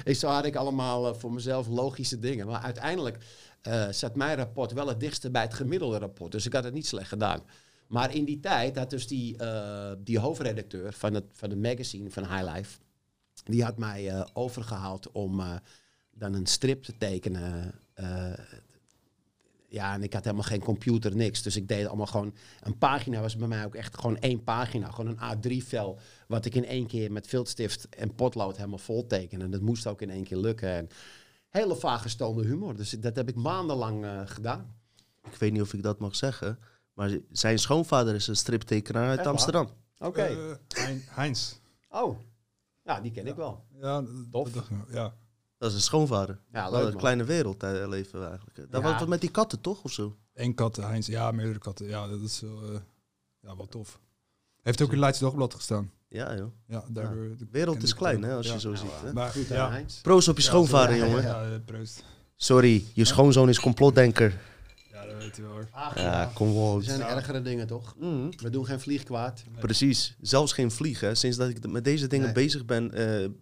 ik zo had ik allemaal eh, voor mezelf logische dingen. Maar uiteindelijk eh, zat mijn rapport wel het dichtste bij het gemiddelde rapport. Dus ik had het niet slecht gedaan. Maar in die tijd had dus die, eh, die hoofdredacteur van het, van het magazine van High Life, die had mij eh, overgehaald om eh, dan een strip te tekenen. ja, en ik had helemaal geen computer, niks. Dus ik deed allemaal gewoon... Een pagina was bij mij ook echt gewoon één pagina. Gewoon een A3-vel. Wat ik in één keer met viltstift en potlood helemaal vol tekende. En dat moest ook in één keer lukken. En hele vage humor. Dus dat heb ik maandenlang gedaan. Ik weet niet of ik dat mag zeggen. Maar zijn schoonvader is een striptekenaar uit Echt waar? Amsterdam. Oké. Eh, Hein- Heinz. oh. Ja, die ken ik wel. Ja, dat- Tof. dat- ja. Dat is een schoonvader. Ja, Wat leuk een man. kleine wereld eh, leven we eigenlijk. Dat Ja. was wat met die katten toch of zo? Eén kat, Heinz. Ja, meerdere katten. Ja, dat is wel, eh, ja, wel tof. Heeft ook in Leidse Dagblad gestaan. Ja joh. Ja, daardoor, De wereld is klein hè, als Ja. je zo ziet. Hè? Maar, Goed, ja. hè, Heinz. Proost op je schoonvader ja, jongen. ja. Ja, eh, proost. Sorry, je schoonzoon is complotdenker. Ja, dat weet je wel hoor. Ach, Ja, ja. kom wel. Er zijn ergere dingen, toch? Mhm. We doen geen vlieg kwaad. Precies, zelfs geen vlieg. Hè. Sinds dat ik met deze dingen Nee. bezig ben,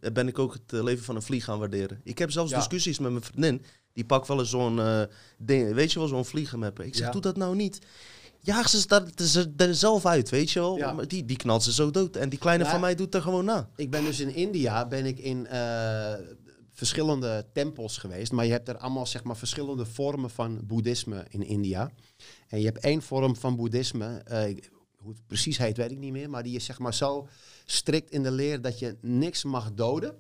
eh, ben ik ook het eh, leven van een vlieg gaan waarderen. Ik heb zelfs Ja. discussies met mijn vriendin. Die pakt wel eens zo'n eh, ding, weet je wel, zo'n vliegenmapper. Ik zeg, Ja. doe dat nou niet. Jaag ze daar- er- er zelf uit, weet je wel. Ja. Maar Die, die knalt ze zo dood. En die kleine Ja. van mij doet er gewoon na. Ik ben dus in India, ben ik in eh, verschillende tempels geweest. Maar je hebt er allemaal zeg maar verschillende vormen van boeddhisme in India. En je hebt één vorm van boeddhisme, eh, hoe het precies heet weet ik niet meer. Maar die is zeg maar zo strikt in de leer dat je niks mag doden.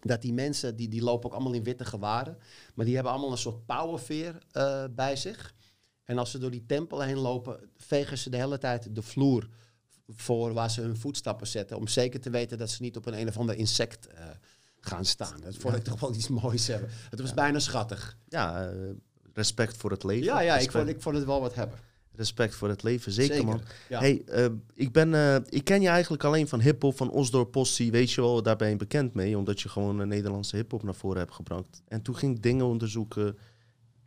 Dat die mensen, die, die lopen ook allemaal in witte gewaren. Maar die hebben allemaal een soort powerveer eh, bij zich. En als ze door die tempel heen lopen, vegen ze de hele tijd de vloer voor waar ze hun voetstappen zetten. Om zeker te weten dat ze niet op een een of ander insect eh, gaan staan. Dat vond ik toch wel iets moois hebben. Het was bijna schattig. Ja, eh, respect voor het leven. Ja, ja ik, vond, ik vond het wel wat hebben. respect voor het leven, zeker, man. Ja. Hey, eh, ik, ben, eh, ik ken je eigenlijk alleen van hip-hop, van Osdorp Possie, weet je wel, daar ben je bekend mee, omdat je gewoon een Nederlandse hip-hop naar voren hebt gebracht. En toen ging ik dingen onderzoeken.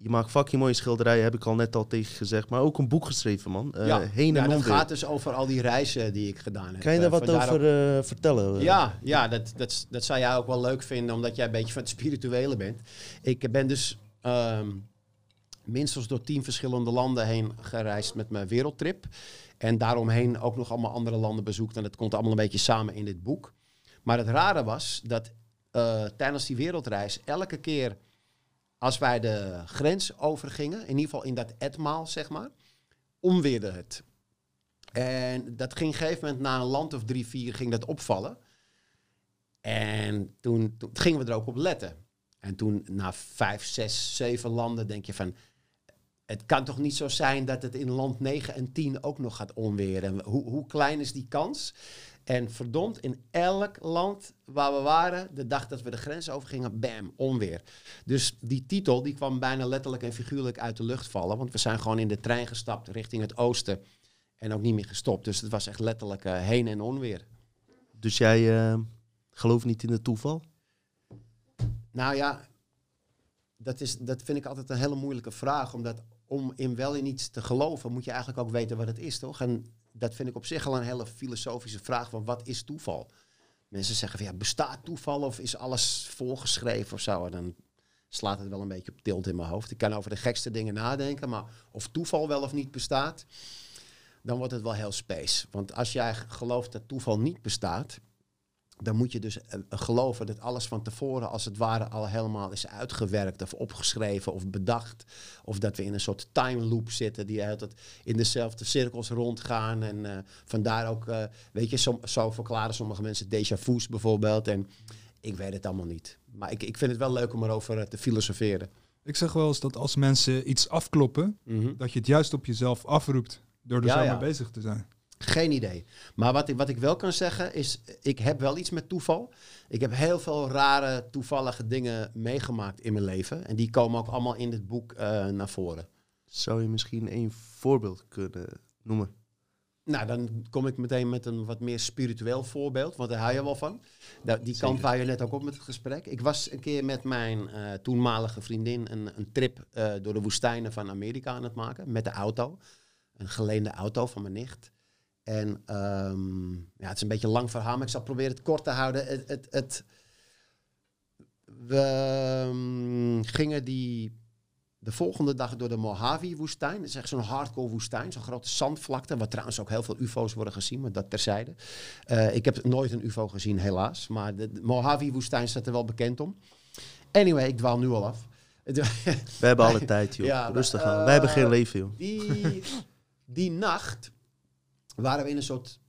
Je maakt fucking mooie schilderijen, heb ik al net al tegen gezegd, maar ook een boek geschreven, man. Eh, ja, heen ja en dat omweer. gaat dus over al die reizen die ik gedaan heb. Kan je daar Eh, wat vandaar over ook- eh, vertellen? Ja, ja dat, dat, dat zou jij ook wel leuk vinden, omdat jij een beetje van het spirituele bent. Ik ben dus ehm, minstens door tien verschillende landen heen gereisd met mijn wereldtrip. En daaromheen ook nog allemaal andere landen bezoekt. En dat komt allemaal een beetje samen in dit boek. Maar het rare was dat tijdens die wereldreis elke keer als wij de grens overgingen, in ieder geval in dat etmaal, zeg maar, omweerde het. En dat ging op een gegeven moment na een land of drie, vier ging dat opvallen. En toen, gingen we er ook op letten. En toen na vijf, zes, zeven landen denk je van... Het kan toch niet zo zijn dat het in land 9 en 10 ook nog gaat onweren. En hoe, hoe klein is die kans? En verdomd, in elk land waar we waren, de dag dat we de grens overgingen, bam, onweer. Dus die titel die kwam bijna letterlijk en figuurlijk uit de lucht vallen. Want we zijn gewoon in de trein gestapt richting het oosten. En ook niet meer gestopt. Dus het was echt letterlijk eh, heen en onweer. Dus jij eh, gelooft niet in het toeval? Nou ja, dat, is, dat vind ik altijd een hele moeilijke vraag. Omdat om in wel in iets te geloven, moet je eigenlijk ook weten wat het is, toch? En dat vind ik op zich al een hele filosofische vraag van wat is toeval? Mensen zeggen van ja, bestaat toeval of is alles voorgeschreven of zo? Dan slaat het wel een beetje op tilt in mijn hoofd. Ik kan over de gekste dingen nadenken, maar of toeval wel of niet bestaat, dan wordt het wel heel space. Want als jij gelooft dat toeval niet bestaat, dan moet je dus eh, geloven dat alles van tevoren als het ware al helemaal is uitgewerkt of opgeschreven of bedacht. Of dat we in een soort time loop zitten die altijd in dezelfde cirkels rondgaan. En uh, vandaar ook, uh, weet je, som, zo verklaren sommige mensen déjà vu's bijvoorbeeld. En ik weet het allemaal niet. Maar ik, ik vind het wel leuk om erover te filosoferen. Ik zeg wel eens dat als mensen iets afkloppen, mm -hmm. dat je het juist op jezelf afroept door er ja, zo mee bezig te zijn. Geen idee. Maar wat ik, wat ik wel kan zeggen is, ik heb wel iets met toeval. Ik heb heel veel rare, toevallige dingen meegemaakt in mijn leven. En die komen ook allemaal in dit boek uh, naar voren. Zou je misschien een voorbeeld kunnen noemen? Nou, dan kom ik meteen met een wat meer spiritueel voorbeeld, want daar hou je wel van. Die kant waar je net ook op met het gesprek. Ik was een keer met mijn uh, toenmalige vriendin een, een trip uh, door de woestijnen van Amerika aan het maken, met de auto. Een geleende auto van mijn nicht. En um, ja, het is een beetje een lang verhaal, maar ik zal proberen het kort te houden. Het, het, het we um, gingen die de volgende dag door de Mojave-woestijn. Dat is echt zo'n hardcore woestijn, zo'n grote zandvlakte, waar trouwens ook heel veel ufo's worden gezien, maar dat terzijde. Uh, ik heb nooit een ufo gezien, helaas, maar de, de Mojave-woestijn staat er wel bekend om. Anyway, ik dwaal nu al af. *laughs* We hebben alle tijd, joh. Ja, Rustig aan. Uh, Wij hebben geen leven, joh. Die, die nacht waren we in een soort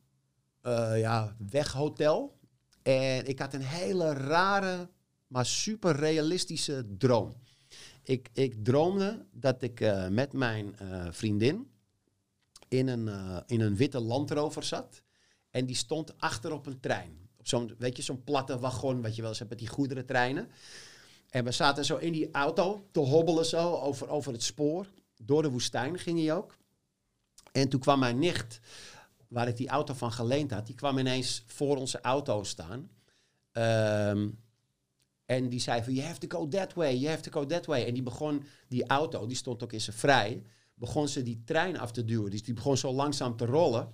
uh, ja, weghotel. En ik had een hele rare, maar super realistische droom. Ik, ik droomde dat ik uh, met mijn uh, vriendin in een, in een witte landrover zat. En die stond achter op een trein. Op zo'n, weet je, zo'n platte wagon, wat je wel eens hebt met die goederentreinen. En we zaten zo in die auto te hobbelen zo over, over het spoor. Door de woestijn ging hij ook. En toen kwam mijn nicht waar ik die auto van geleend had, die kwam ineens voor onze auto staan. Um, en die zei van, you have to go that way, you have to go that way. En die begon, die auto, die stond ook in zijn vrij, begon ze die trein af te duwen. Dus die begon zo langzaam te rollen.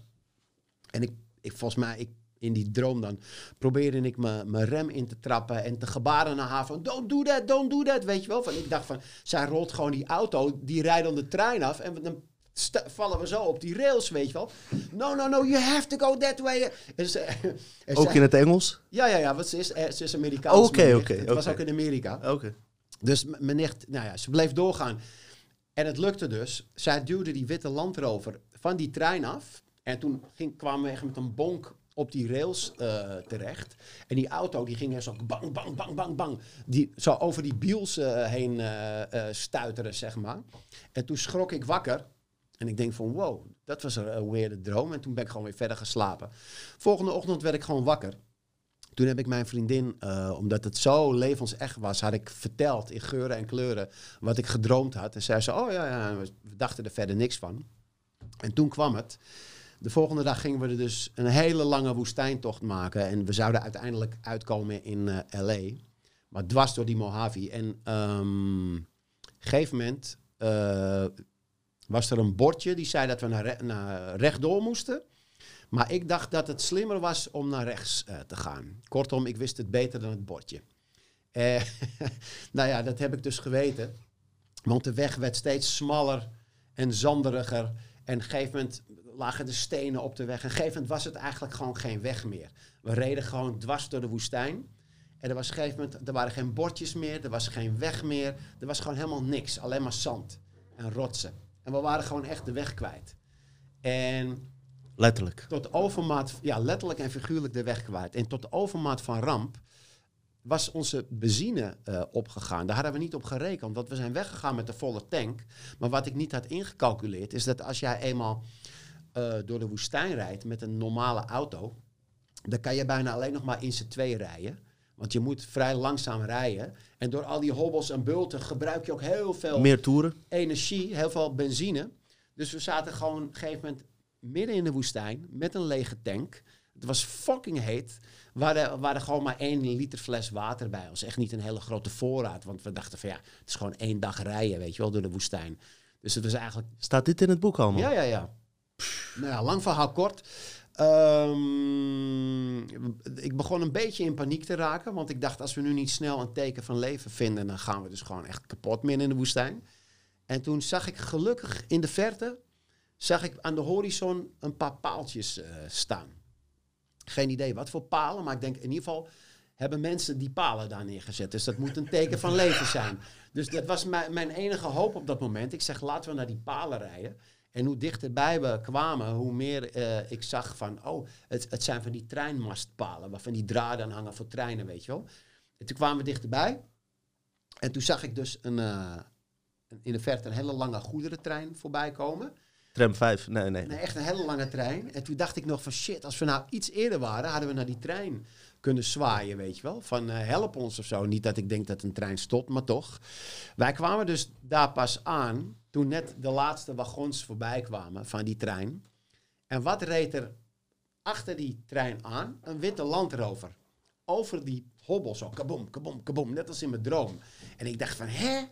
En ik, ik volgens mij, ik, in die droom dan, probeerde ik mijn rem in te trappen en te gebaren naar haar van, don't do that, don't do that, weet je wel. Van, ik dacht van, zij rolt gewoon die auto, die rijdt dan de trein af en dan vallen we zo op die rails, weet je wel. No, no, no, you have to go that way. En ze, *laughs* en ook in het Engels? Ja, ja, ja, want ze is, ze is Amerikaans. Oké, oké. Het was ook in Amerika. Oké. Dus mijn nicht, nou ja, ze bleef doorgaan. En het lukte dus. Zij duwde die witte landrover van die trein af. En toen ging, kwamen we echt met een bonk op die rails uh, terecht. En die auto die ging er zo bang, bang, bang, bang, bang. Die, zo over die biels uh, heen uh, stuiteren, zeg maar. En toen schrok ik wakker. En ik denk van wow, dat was een weirde droom. En toen ben ik gewoon weer verder geslapen. Volgende ochtend werd ik gewoon wakker. Toen heb ik mijn vriendin, uh, omdat het zo levensecht was, had ik verteld in geuren en kleuren wat ik gedroomd had. En zij zei, oh ja, ja, we dachten er verder niks van. En toen kwam het. De volgende dag gingen we er dus een hele lange woestijntocht maken. En we zouden uiteindelijk uitkomen in uh, L.A. Maar dwars door die Mojave. En op um, een gegeven moment was er een bordje die zei dat we naar, re rechtdoor moesten. Maar ik dacht dat het slimmer was om naar rechts uh, te gaan. Kortom, ik wist het beter dan het bordje. Uh, *laughs* nou ja, dat heb ik dus geweten. Want de weg werd steeds smaller en zanderiger. En op een gegeven moment lagen de stenen op de weg. En op een gegeven moment was het eigenlijk gewoon geen weg meer. We reden gewoon dwars door de woestijn. En er was een moment, er waren geen bordjes meer, er was geen weg meer. Er was gewoon helemaal niks, alleen maar zand en rotsen. En we waren gewoon echt de weg kwijt. En letterlijk. Tot overmaat, ja, letterlijk en figuurlijk de weg kwijt. En tot de overmaat van ramp was onze benzine uh, opgegaan. Daar hadden we niet op gerekend, want we zijn weggegaan met de volle tank. Maar wat ik niet had ingecalculeerd, is dat als jij eenmaal uh, door de woestijn rijdt met een normale auto, dan kan je bijna alleen nog maar in z'n twee rijden. Want je moet vrij langzaam rijden. En door al die hobbels en bulten gebruik je ook heel veel Meer toeren. energie, heel veel benzine. Dus we zaten gewoon op een gegeven moment midden in de woestijn met een lege tank. Het was fucking heet. We hadden, we hadden gewoon maar één liter fles water bij ons. Echt niet een hele grote voorraad. Want we dachten van ja, het is gewoon één dag rijden, weet je wel, door de woestijn. Dus het was eigenlijk Staat dit in het boek allemaal? ja, ja, ja. Nou ja, lang verhaal kort. Ehm, ik begon een beetje in paniek te raken. Want ik dacht, als we nu niet snel een teken van leven vinden... dan gaan we dus gewoon echt kapot midden in de woestijn. En toen zag ik gelukkig in de verte... zag ik aan de horizon een paar paaltjes eh, staan. Geen idee wat voor palen, maar ik denk in ieder geval... hebben mensen die palen daar neergezet. Dus dat moet een teken van leven zijn. Dus dat was mijn, mijn enige hoop op dat moment. Ik zeg, laten we naar die palen rijden. En hoe dichterbij we kwamen, hoe meer eh, ik zag van... oh, het, het zijn van die treinmastpalen... waarvan die draden aan hangen voor treinen, weet je wel. En toen kwamen we dichterbij. En toen zag ik dus een, een- in de verte een hele lange goederentrein voorbij komen. Tram 5. Nee, nee. Nee, echt een hele lange trein. En toen dacht ik nog van shit, als we nou iets eerder waren, hadden we naar die trein kunnen zwaaien, weet je wel. Van eh, help ons of zo. Niet dat ik denk dat een trein stopt, maar toch. Wij kwamen dus daar pas aan toen net de laatste wagons voorbij kwamen van die trein. En wat reed er achter die trein aan? Een witte landrover. Over die hobbel zo, kaboom, kaboom, kaboom. Net als in mijn droom. En ik dacht van, hè?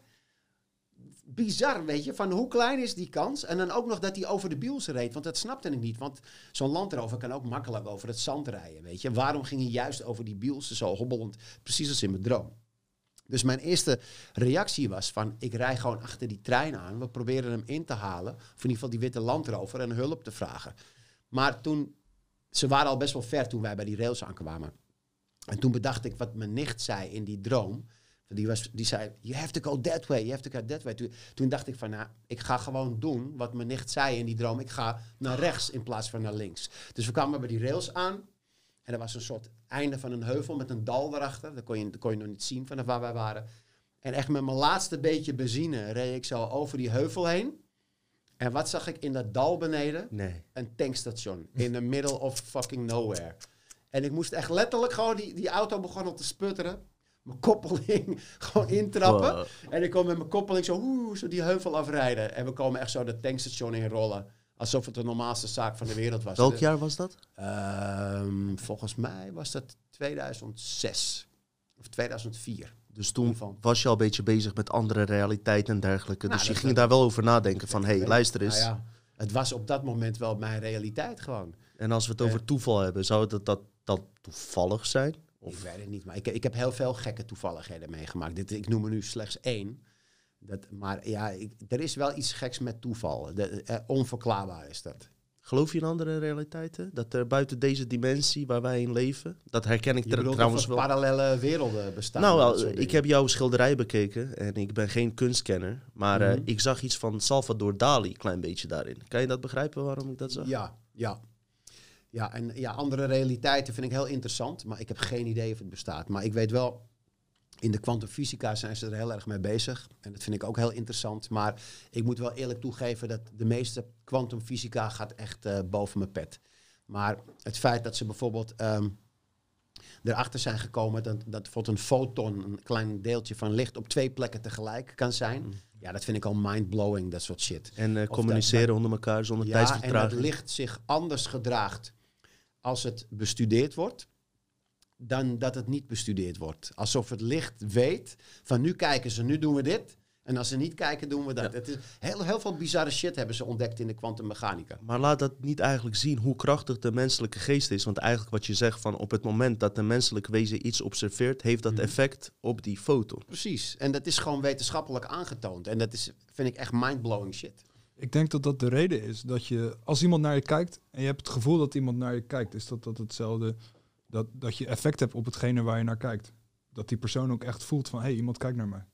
Bizar, weet je, van hoe klein is die kans? En dan ook nog dat hij over de biels reed, want dat snapte ik niet. Want zo'n landrover kan ook makkelijk over het zand rijden, weet je. Waarom ging hij juist over die biels zo hobbelend, precies als in mijn droom? Dus mijn eerste reactie was van, ik rij gewoon achter die trein aan. We proberen hem in te halen, of in ieder geval die witte landrover, en hulp te vragen. Maar toen, ze waren al best wel ver toen wij bij die rails aankwamen. En toen bedacht ik wat mijn nicht zei in die droom. Die, was, die zei, you have to go that way, you have to go that way. Toen, toen dacht ik van, nou, ik ga gewoon doen wat mijn nicht zei in die droom. Ik ga naar rechts in plaats van naar links. Dus we kwamen bij die rails aan. En er was een soort einde van een heuvel met een dal erachter. Dat kon je, dat kon je nog niet zien vanaf waar wij waren. En echt met mijn laatste beetje benzine reed ik zo over die heuvel heen. En wat zag ik in dat dal beneden? Nee. een tankstation *laughs* in the middle of fucking nowhere. En ik moest echt letterlijk gewoon, die, die auto begon al te sputteren. Mijn koppeling *laughs* gewoon intrappen. Wow. En ik kon met mijn koppeling zo, oeh, zo die heuvel afrijden. En we komen echt zo dat tankstation inrollen. Alsof het de normaalste zaak van de wereld was. Welk jaar was dat? Ehm, volgens mij was dat 2006 of 2004. Dus In toen was je al een beetje bezig met andere realiteiten en dergelijke. Nou, dus je ging daar wel over nadenken van, hé, hey, luister eens. Nou ja, het was op dat moment wel mijn realiteit gewoon. En als we het over toeval hebben, zou dat, dat, dat toevallig zijn? Ik weet het niet, maar ik, ik heb heel veel gekke toevalligheden meegemaakt. Dit, ik noem er nu slechts één. Dat, maar ja, ik, er is wel iets geks met toeval. De, eh, onverklaarbaar is dat. Geloof je in andere realiteiten? Dat er buiten deze dimensie waar wij in leven, dat herken ik bedoelt trouwens of er wel. parallele werelden bestaan? Nou, ik heb jouw schilderij bekeken en ik ben geen kunstkenner. Maar eh, Mhm. ik zag iets van Salvador Dali, een klein beetje daarin. Kan je dat begrijpen waarom ik dat zag? Ja, ja. Ja, en ja, andere realiteiten vind ik heel interessant, maar ik heb geen idee of het bestaat. Maar ik weet wel, in de kwantumfysica zijn ze er heel erg mee bezig. En dat vind ik ook heel interessant. Maar ik moet wel eerlijk toegeven dat de meeste kwantumfysica gaat echt eh, boven mijn pet. Maar het feit dat ze bijvoorbeeld ehm, erachter zijn gekomen dat, dat bijvoorbeeld een foton, een klein deeltje van licht, op twee plekken tegelijk kan zijn. Ja, dat vind ik al mind-blowing, dat soort shit. En eh, dat- communiceren onder elkaar zonder Ja, en tijdsvertraging. dat licht zich anders gedraagt als het bestudeerd wordt, dan dat het niet bestudeerd wordt. Alsof het licht weet van nu kijken ze, nu doen we dit. En als ze niet kijken, doen we dat. Het is heel, heel veel bizarre shit hebben ze ontdekt in de kwantummechanica. Maar laat dat niet eigenlijk zien hoe krachtig de menselijke geest is. Want eigenlijk wat je zegt van op het moment dat een menselijk wezen iets observeert, heeft dat Mhm. effect op die foto. Precies. En dat is gewoon wetenschappelijk aangetoond. En dat is, vind ik echt mindblowing shit. Ik denk dat dat de reden is dat je, als iemand naar je kijkt en je hebt het gevoel dat iemand naar je kijkt, is dat dat hetzelfde, dat, dat je effect hebt op hetgene waar je naar kijkt. Dat die persoon ook echt voelt van, hé, hey, iemand kijkt naar mij.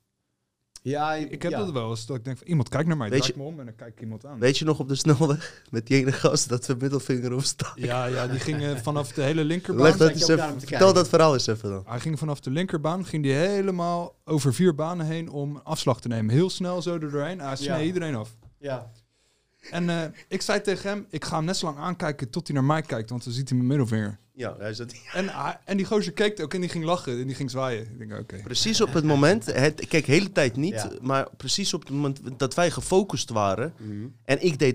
Ja, Ik heb ja. dat wel eens, dat ik denk van, iemand kijkt naar mij, Weet draai je- ik me om en dan kijk ik iemand aan. Weet je nog op de snelweg *laughs* met die ene gast dat we middelvinger opstaan? Ja, ja, die ging *laughs* vanaf de hele linkerbaan. Leg dat eens even, vertel dat verhaal eens even dan. Hij ging vanaf de linkerbaan, ging die helemaal over vier banen heen om afslag te nemen. Heel snel zo er doorheen. Hij snee Ja. iedereen af. Ja. En eh, ik zei tegen hem, ik ga hem net zo lang aankijken tot hij naar mij kijkt, want dan ziet hij mijn middelvinger. Ja, hij zat En, en die gozer keek ook en die ging lachen en die ging zwaaien. Ik denk, oké. precies op het moment, het, kijk, de hele tijd niet, Ja. maar precies op het moment dat wij gefocust waren Mhm. en ik deed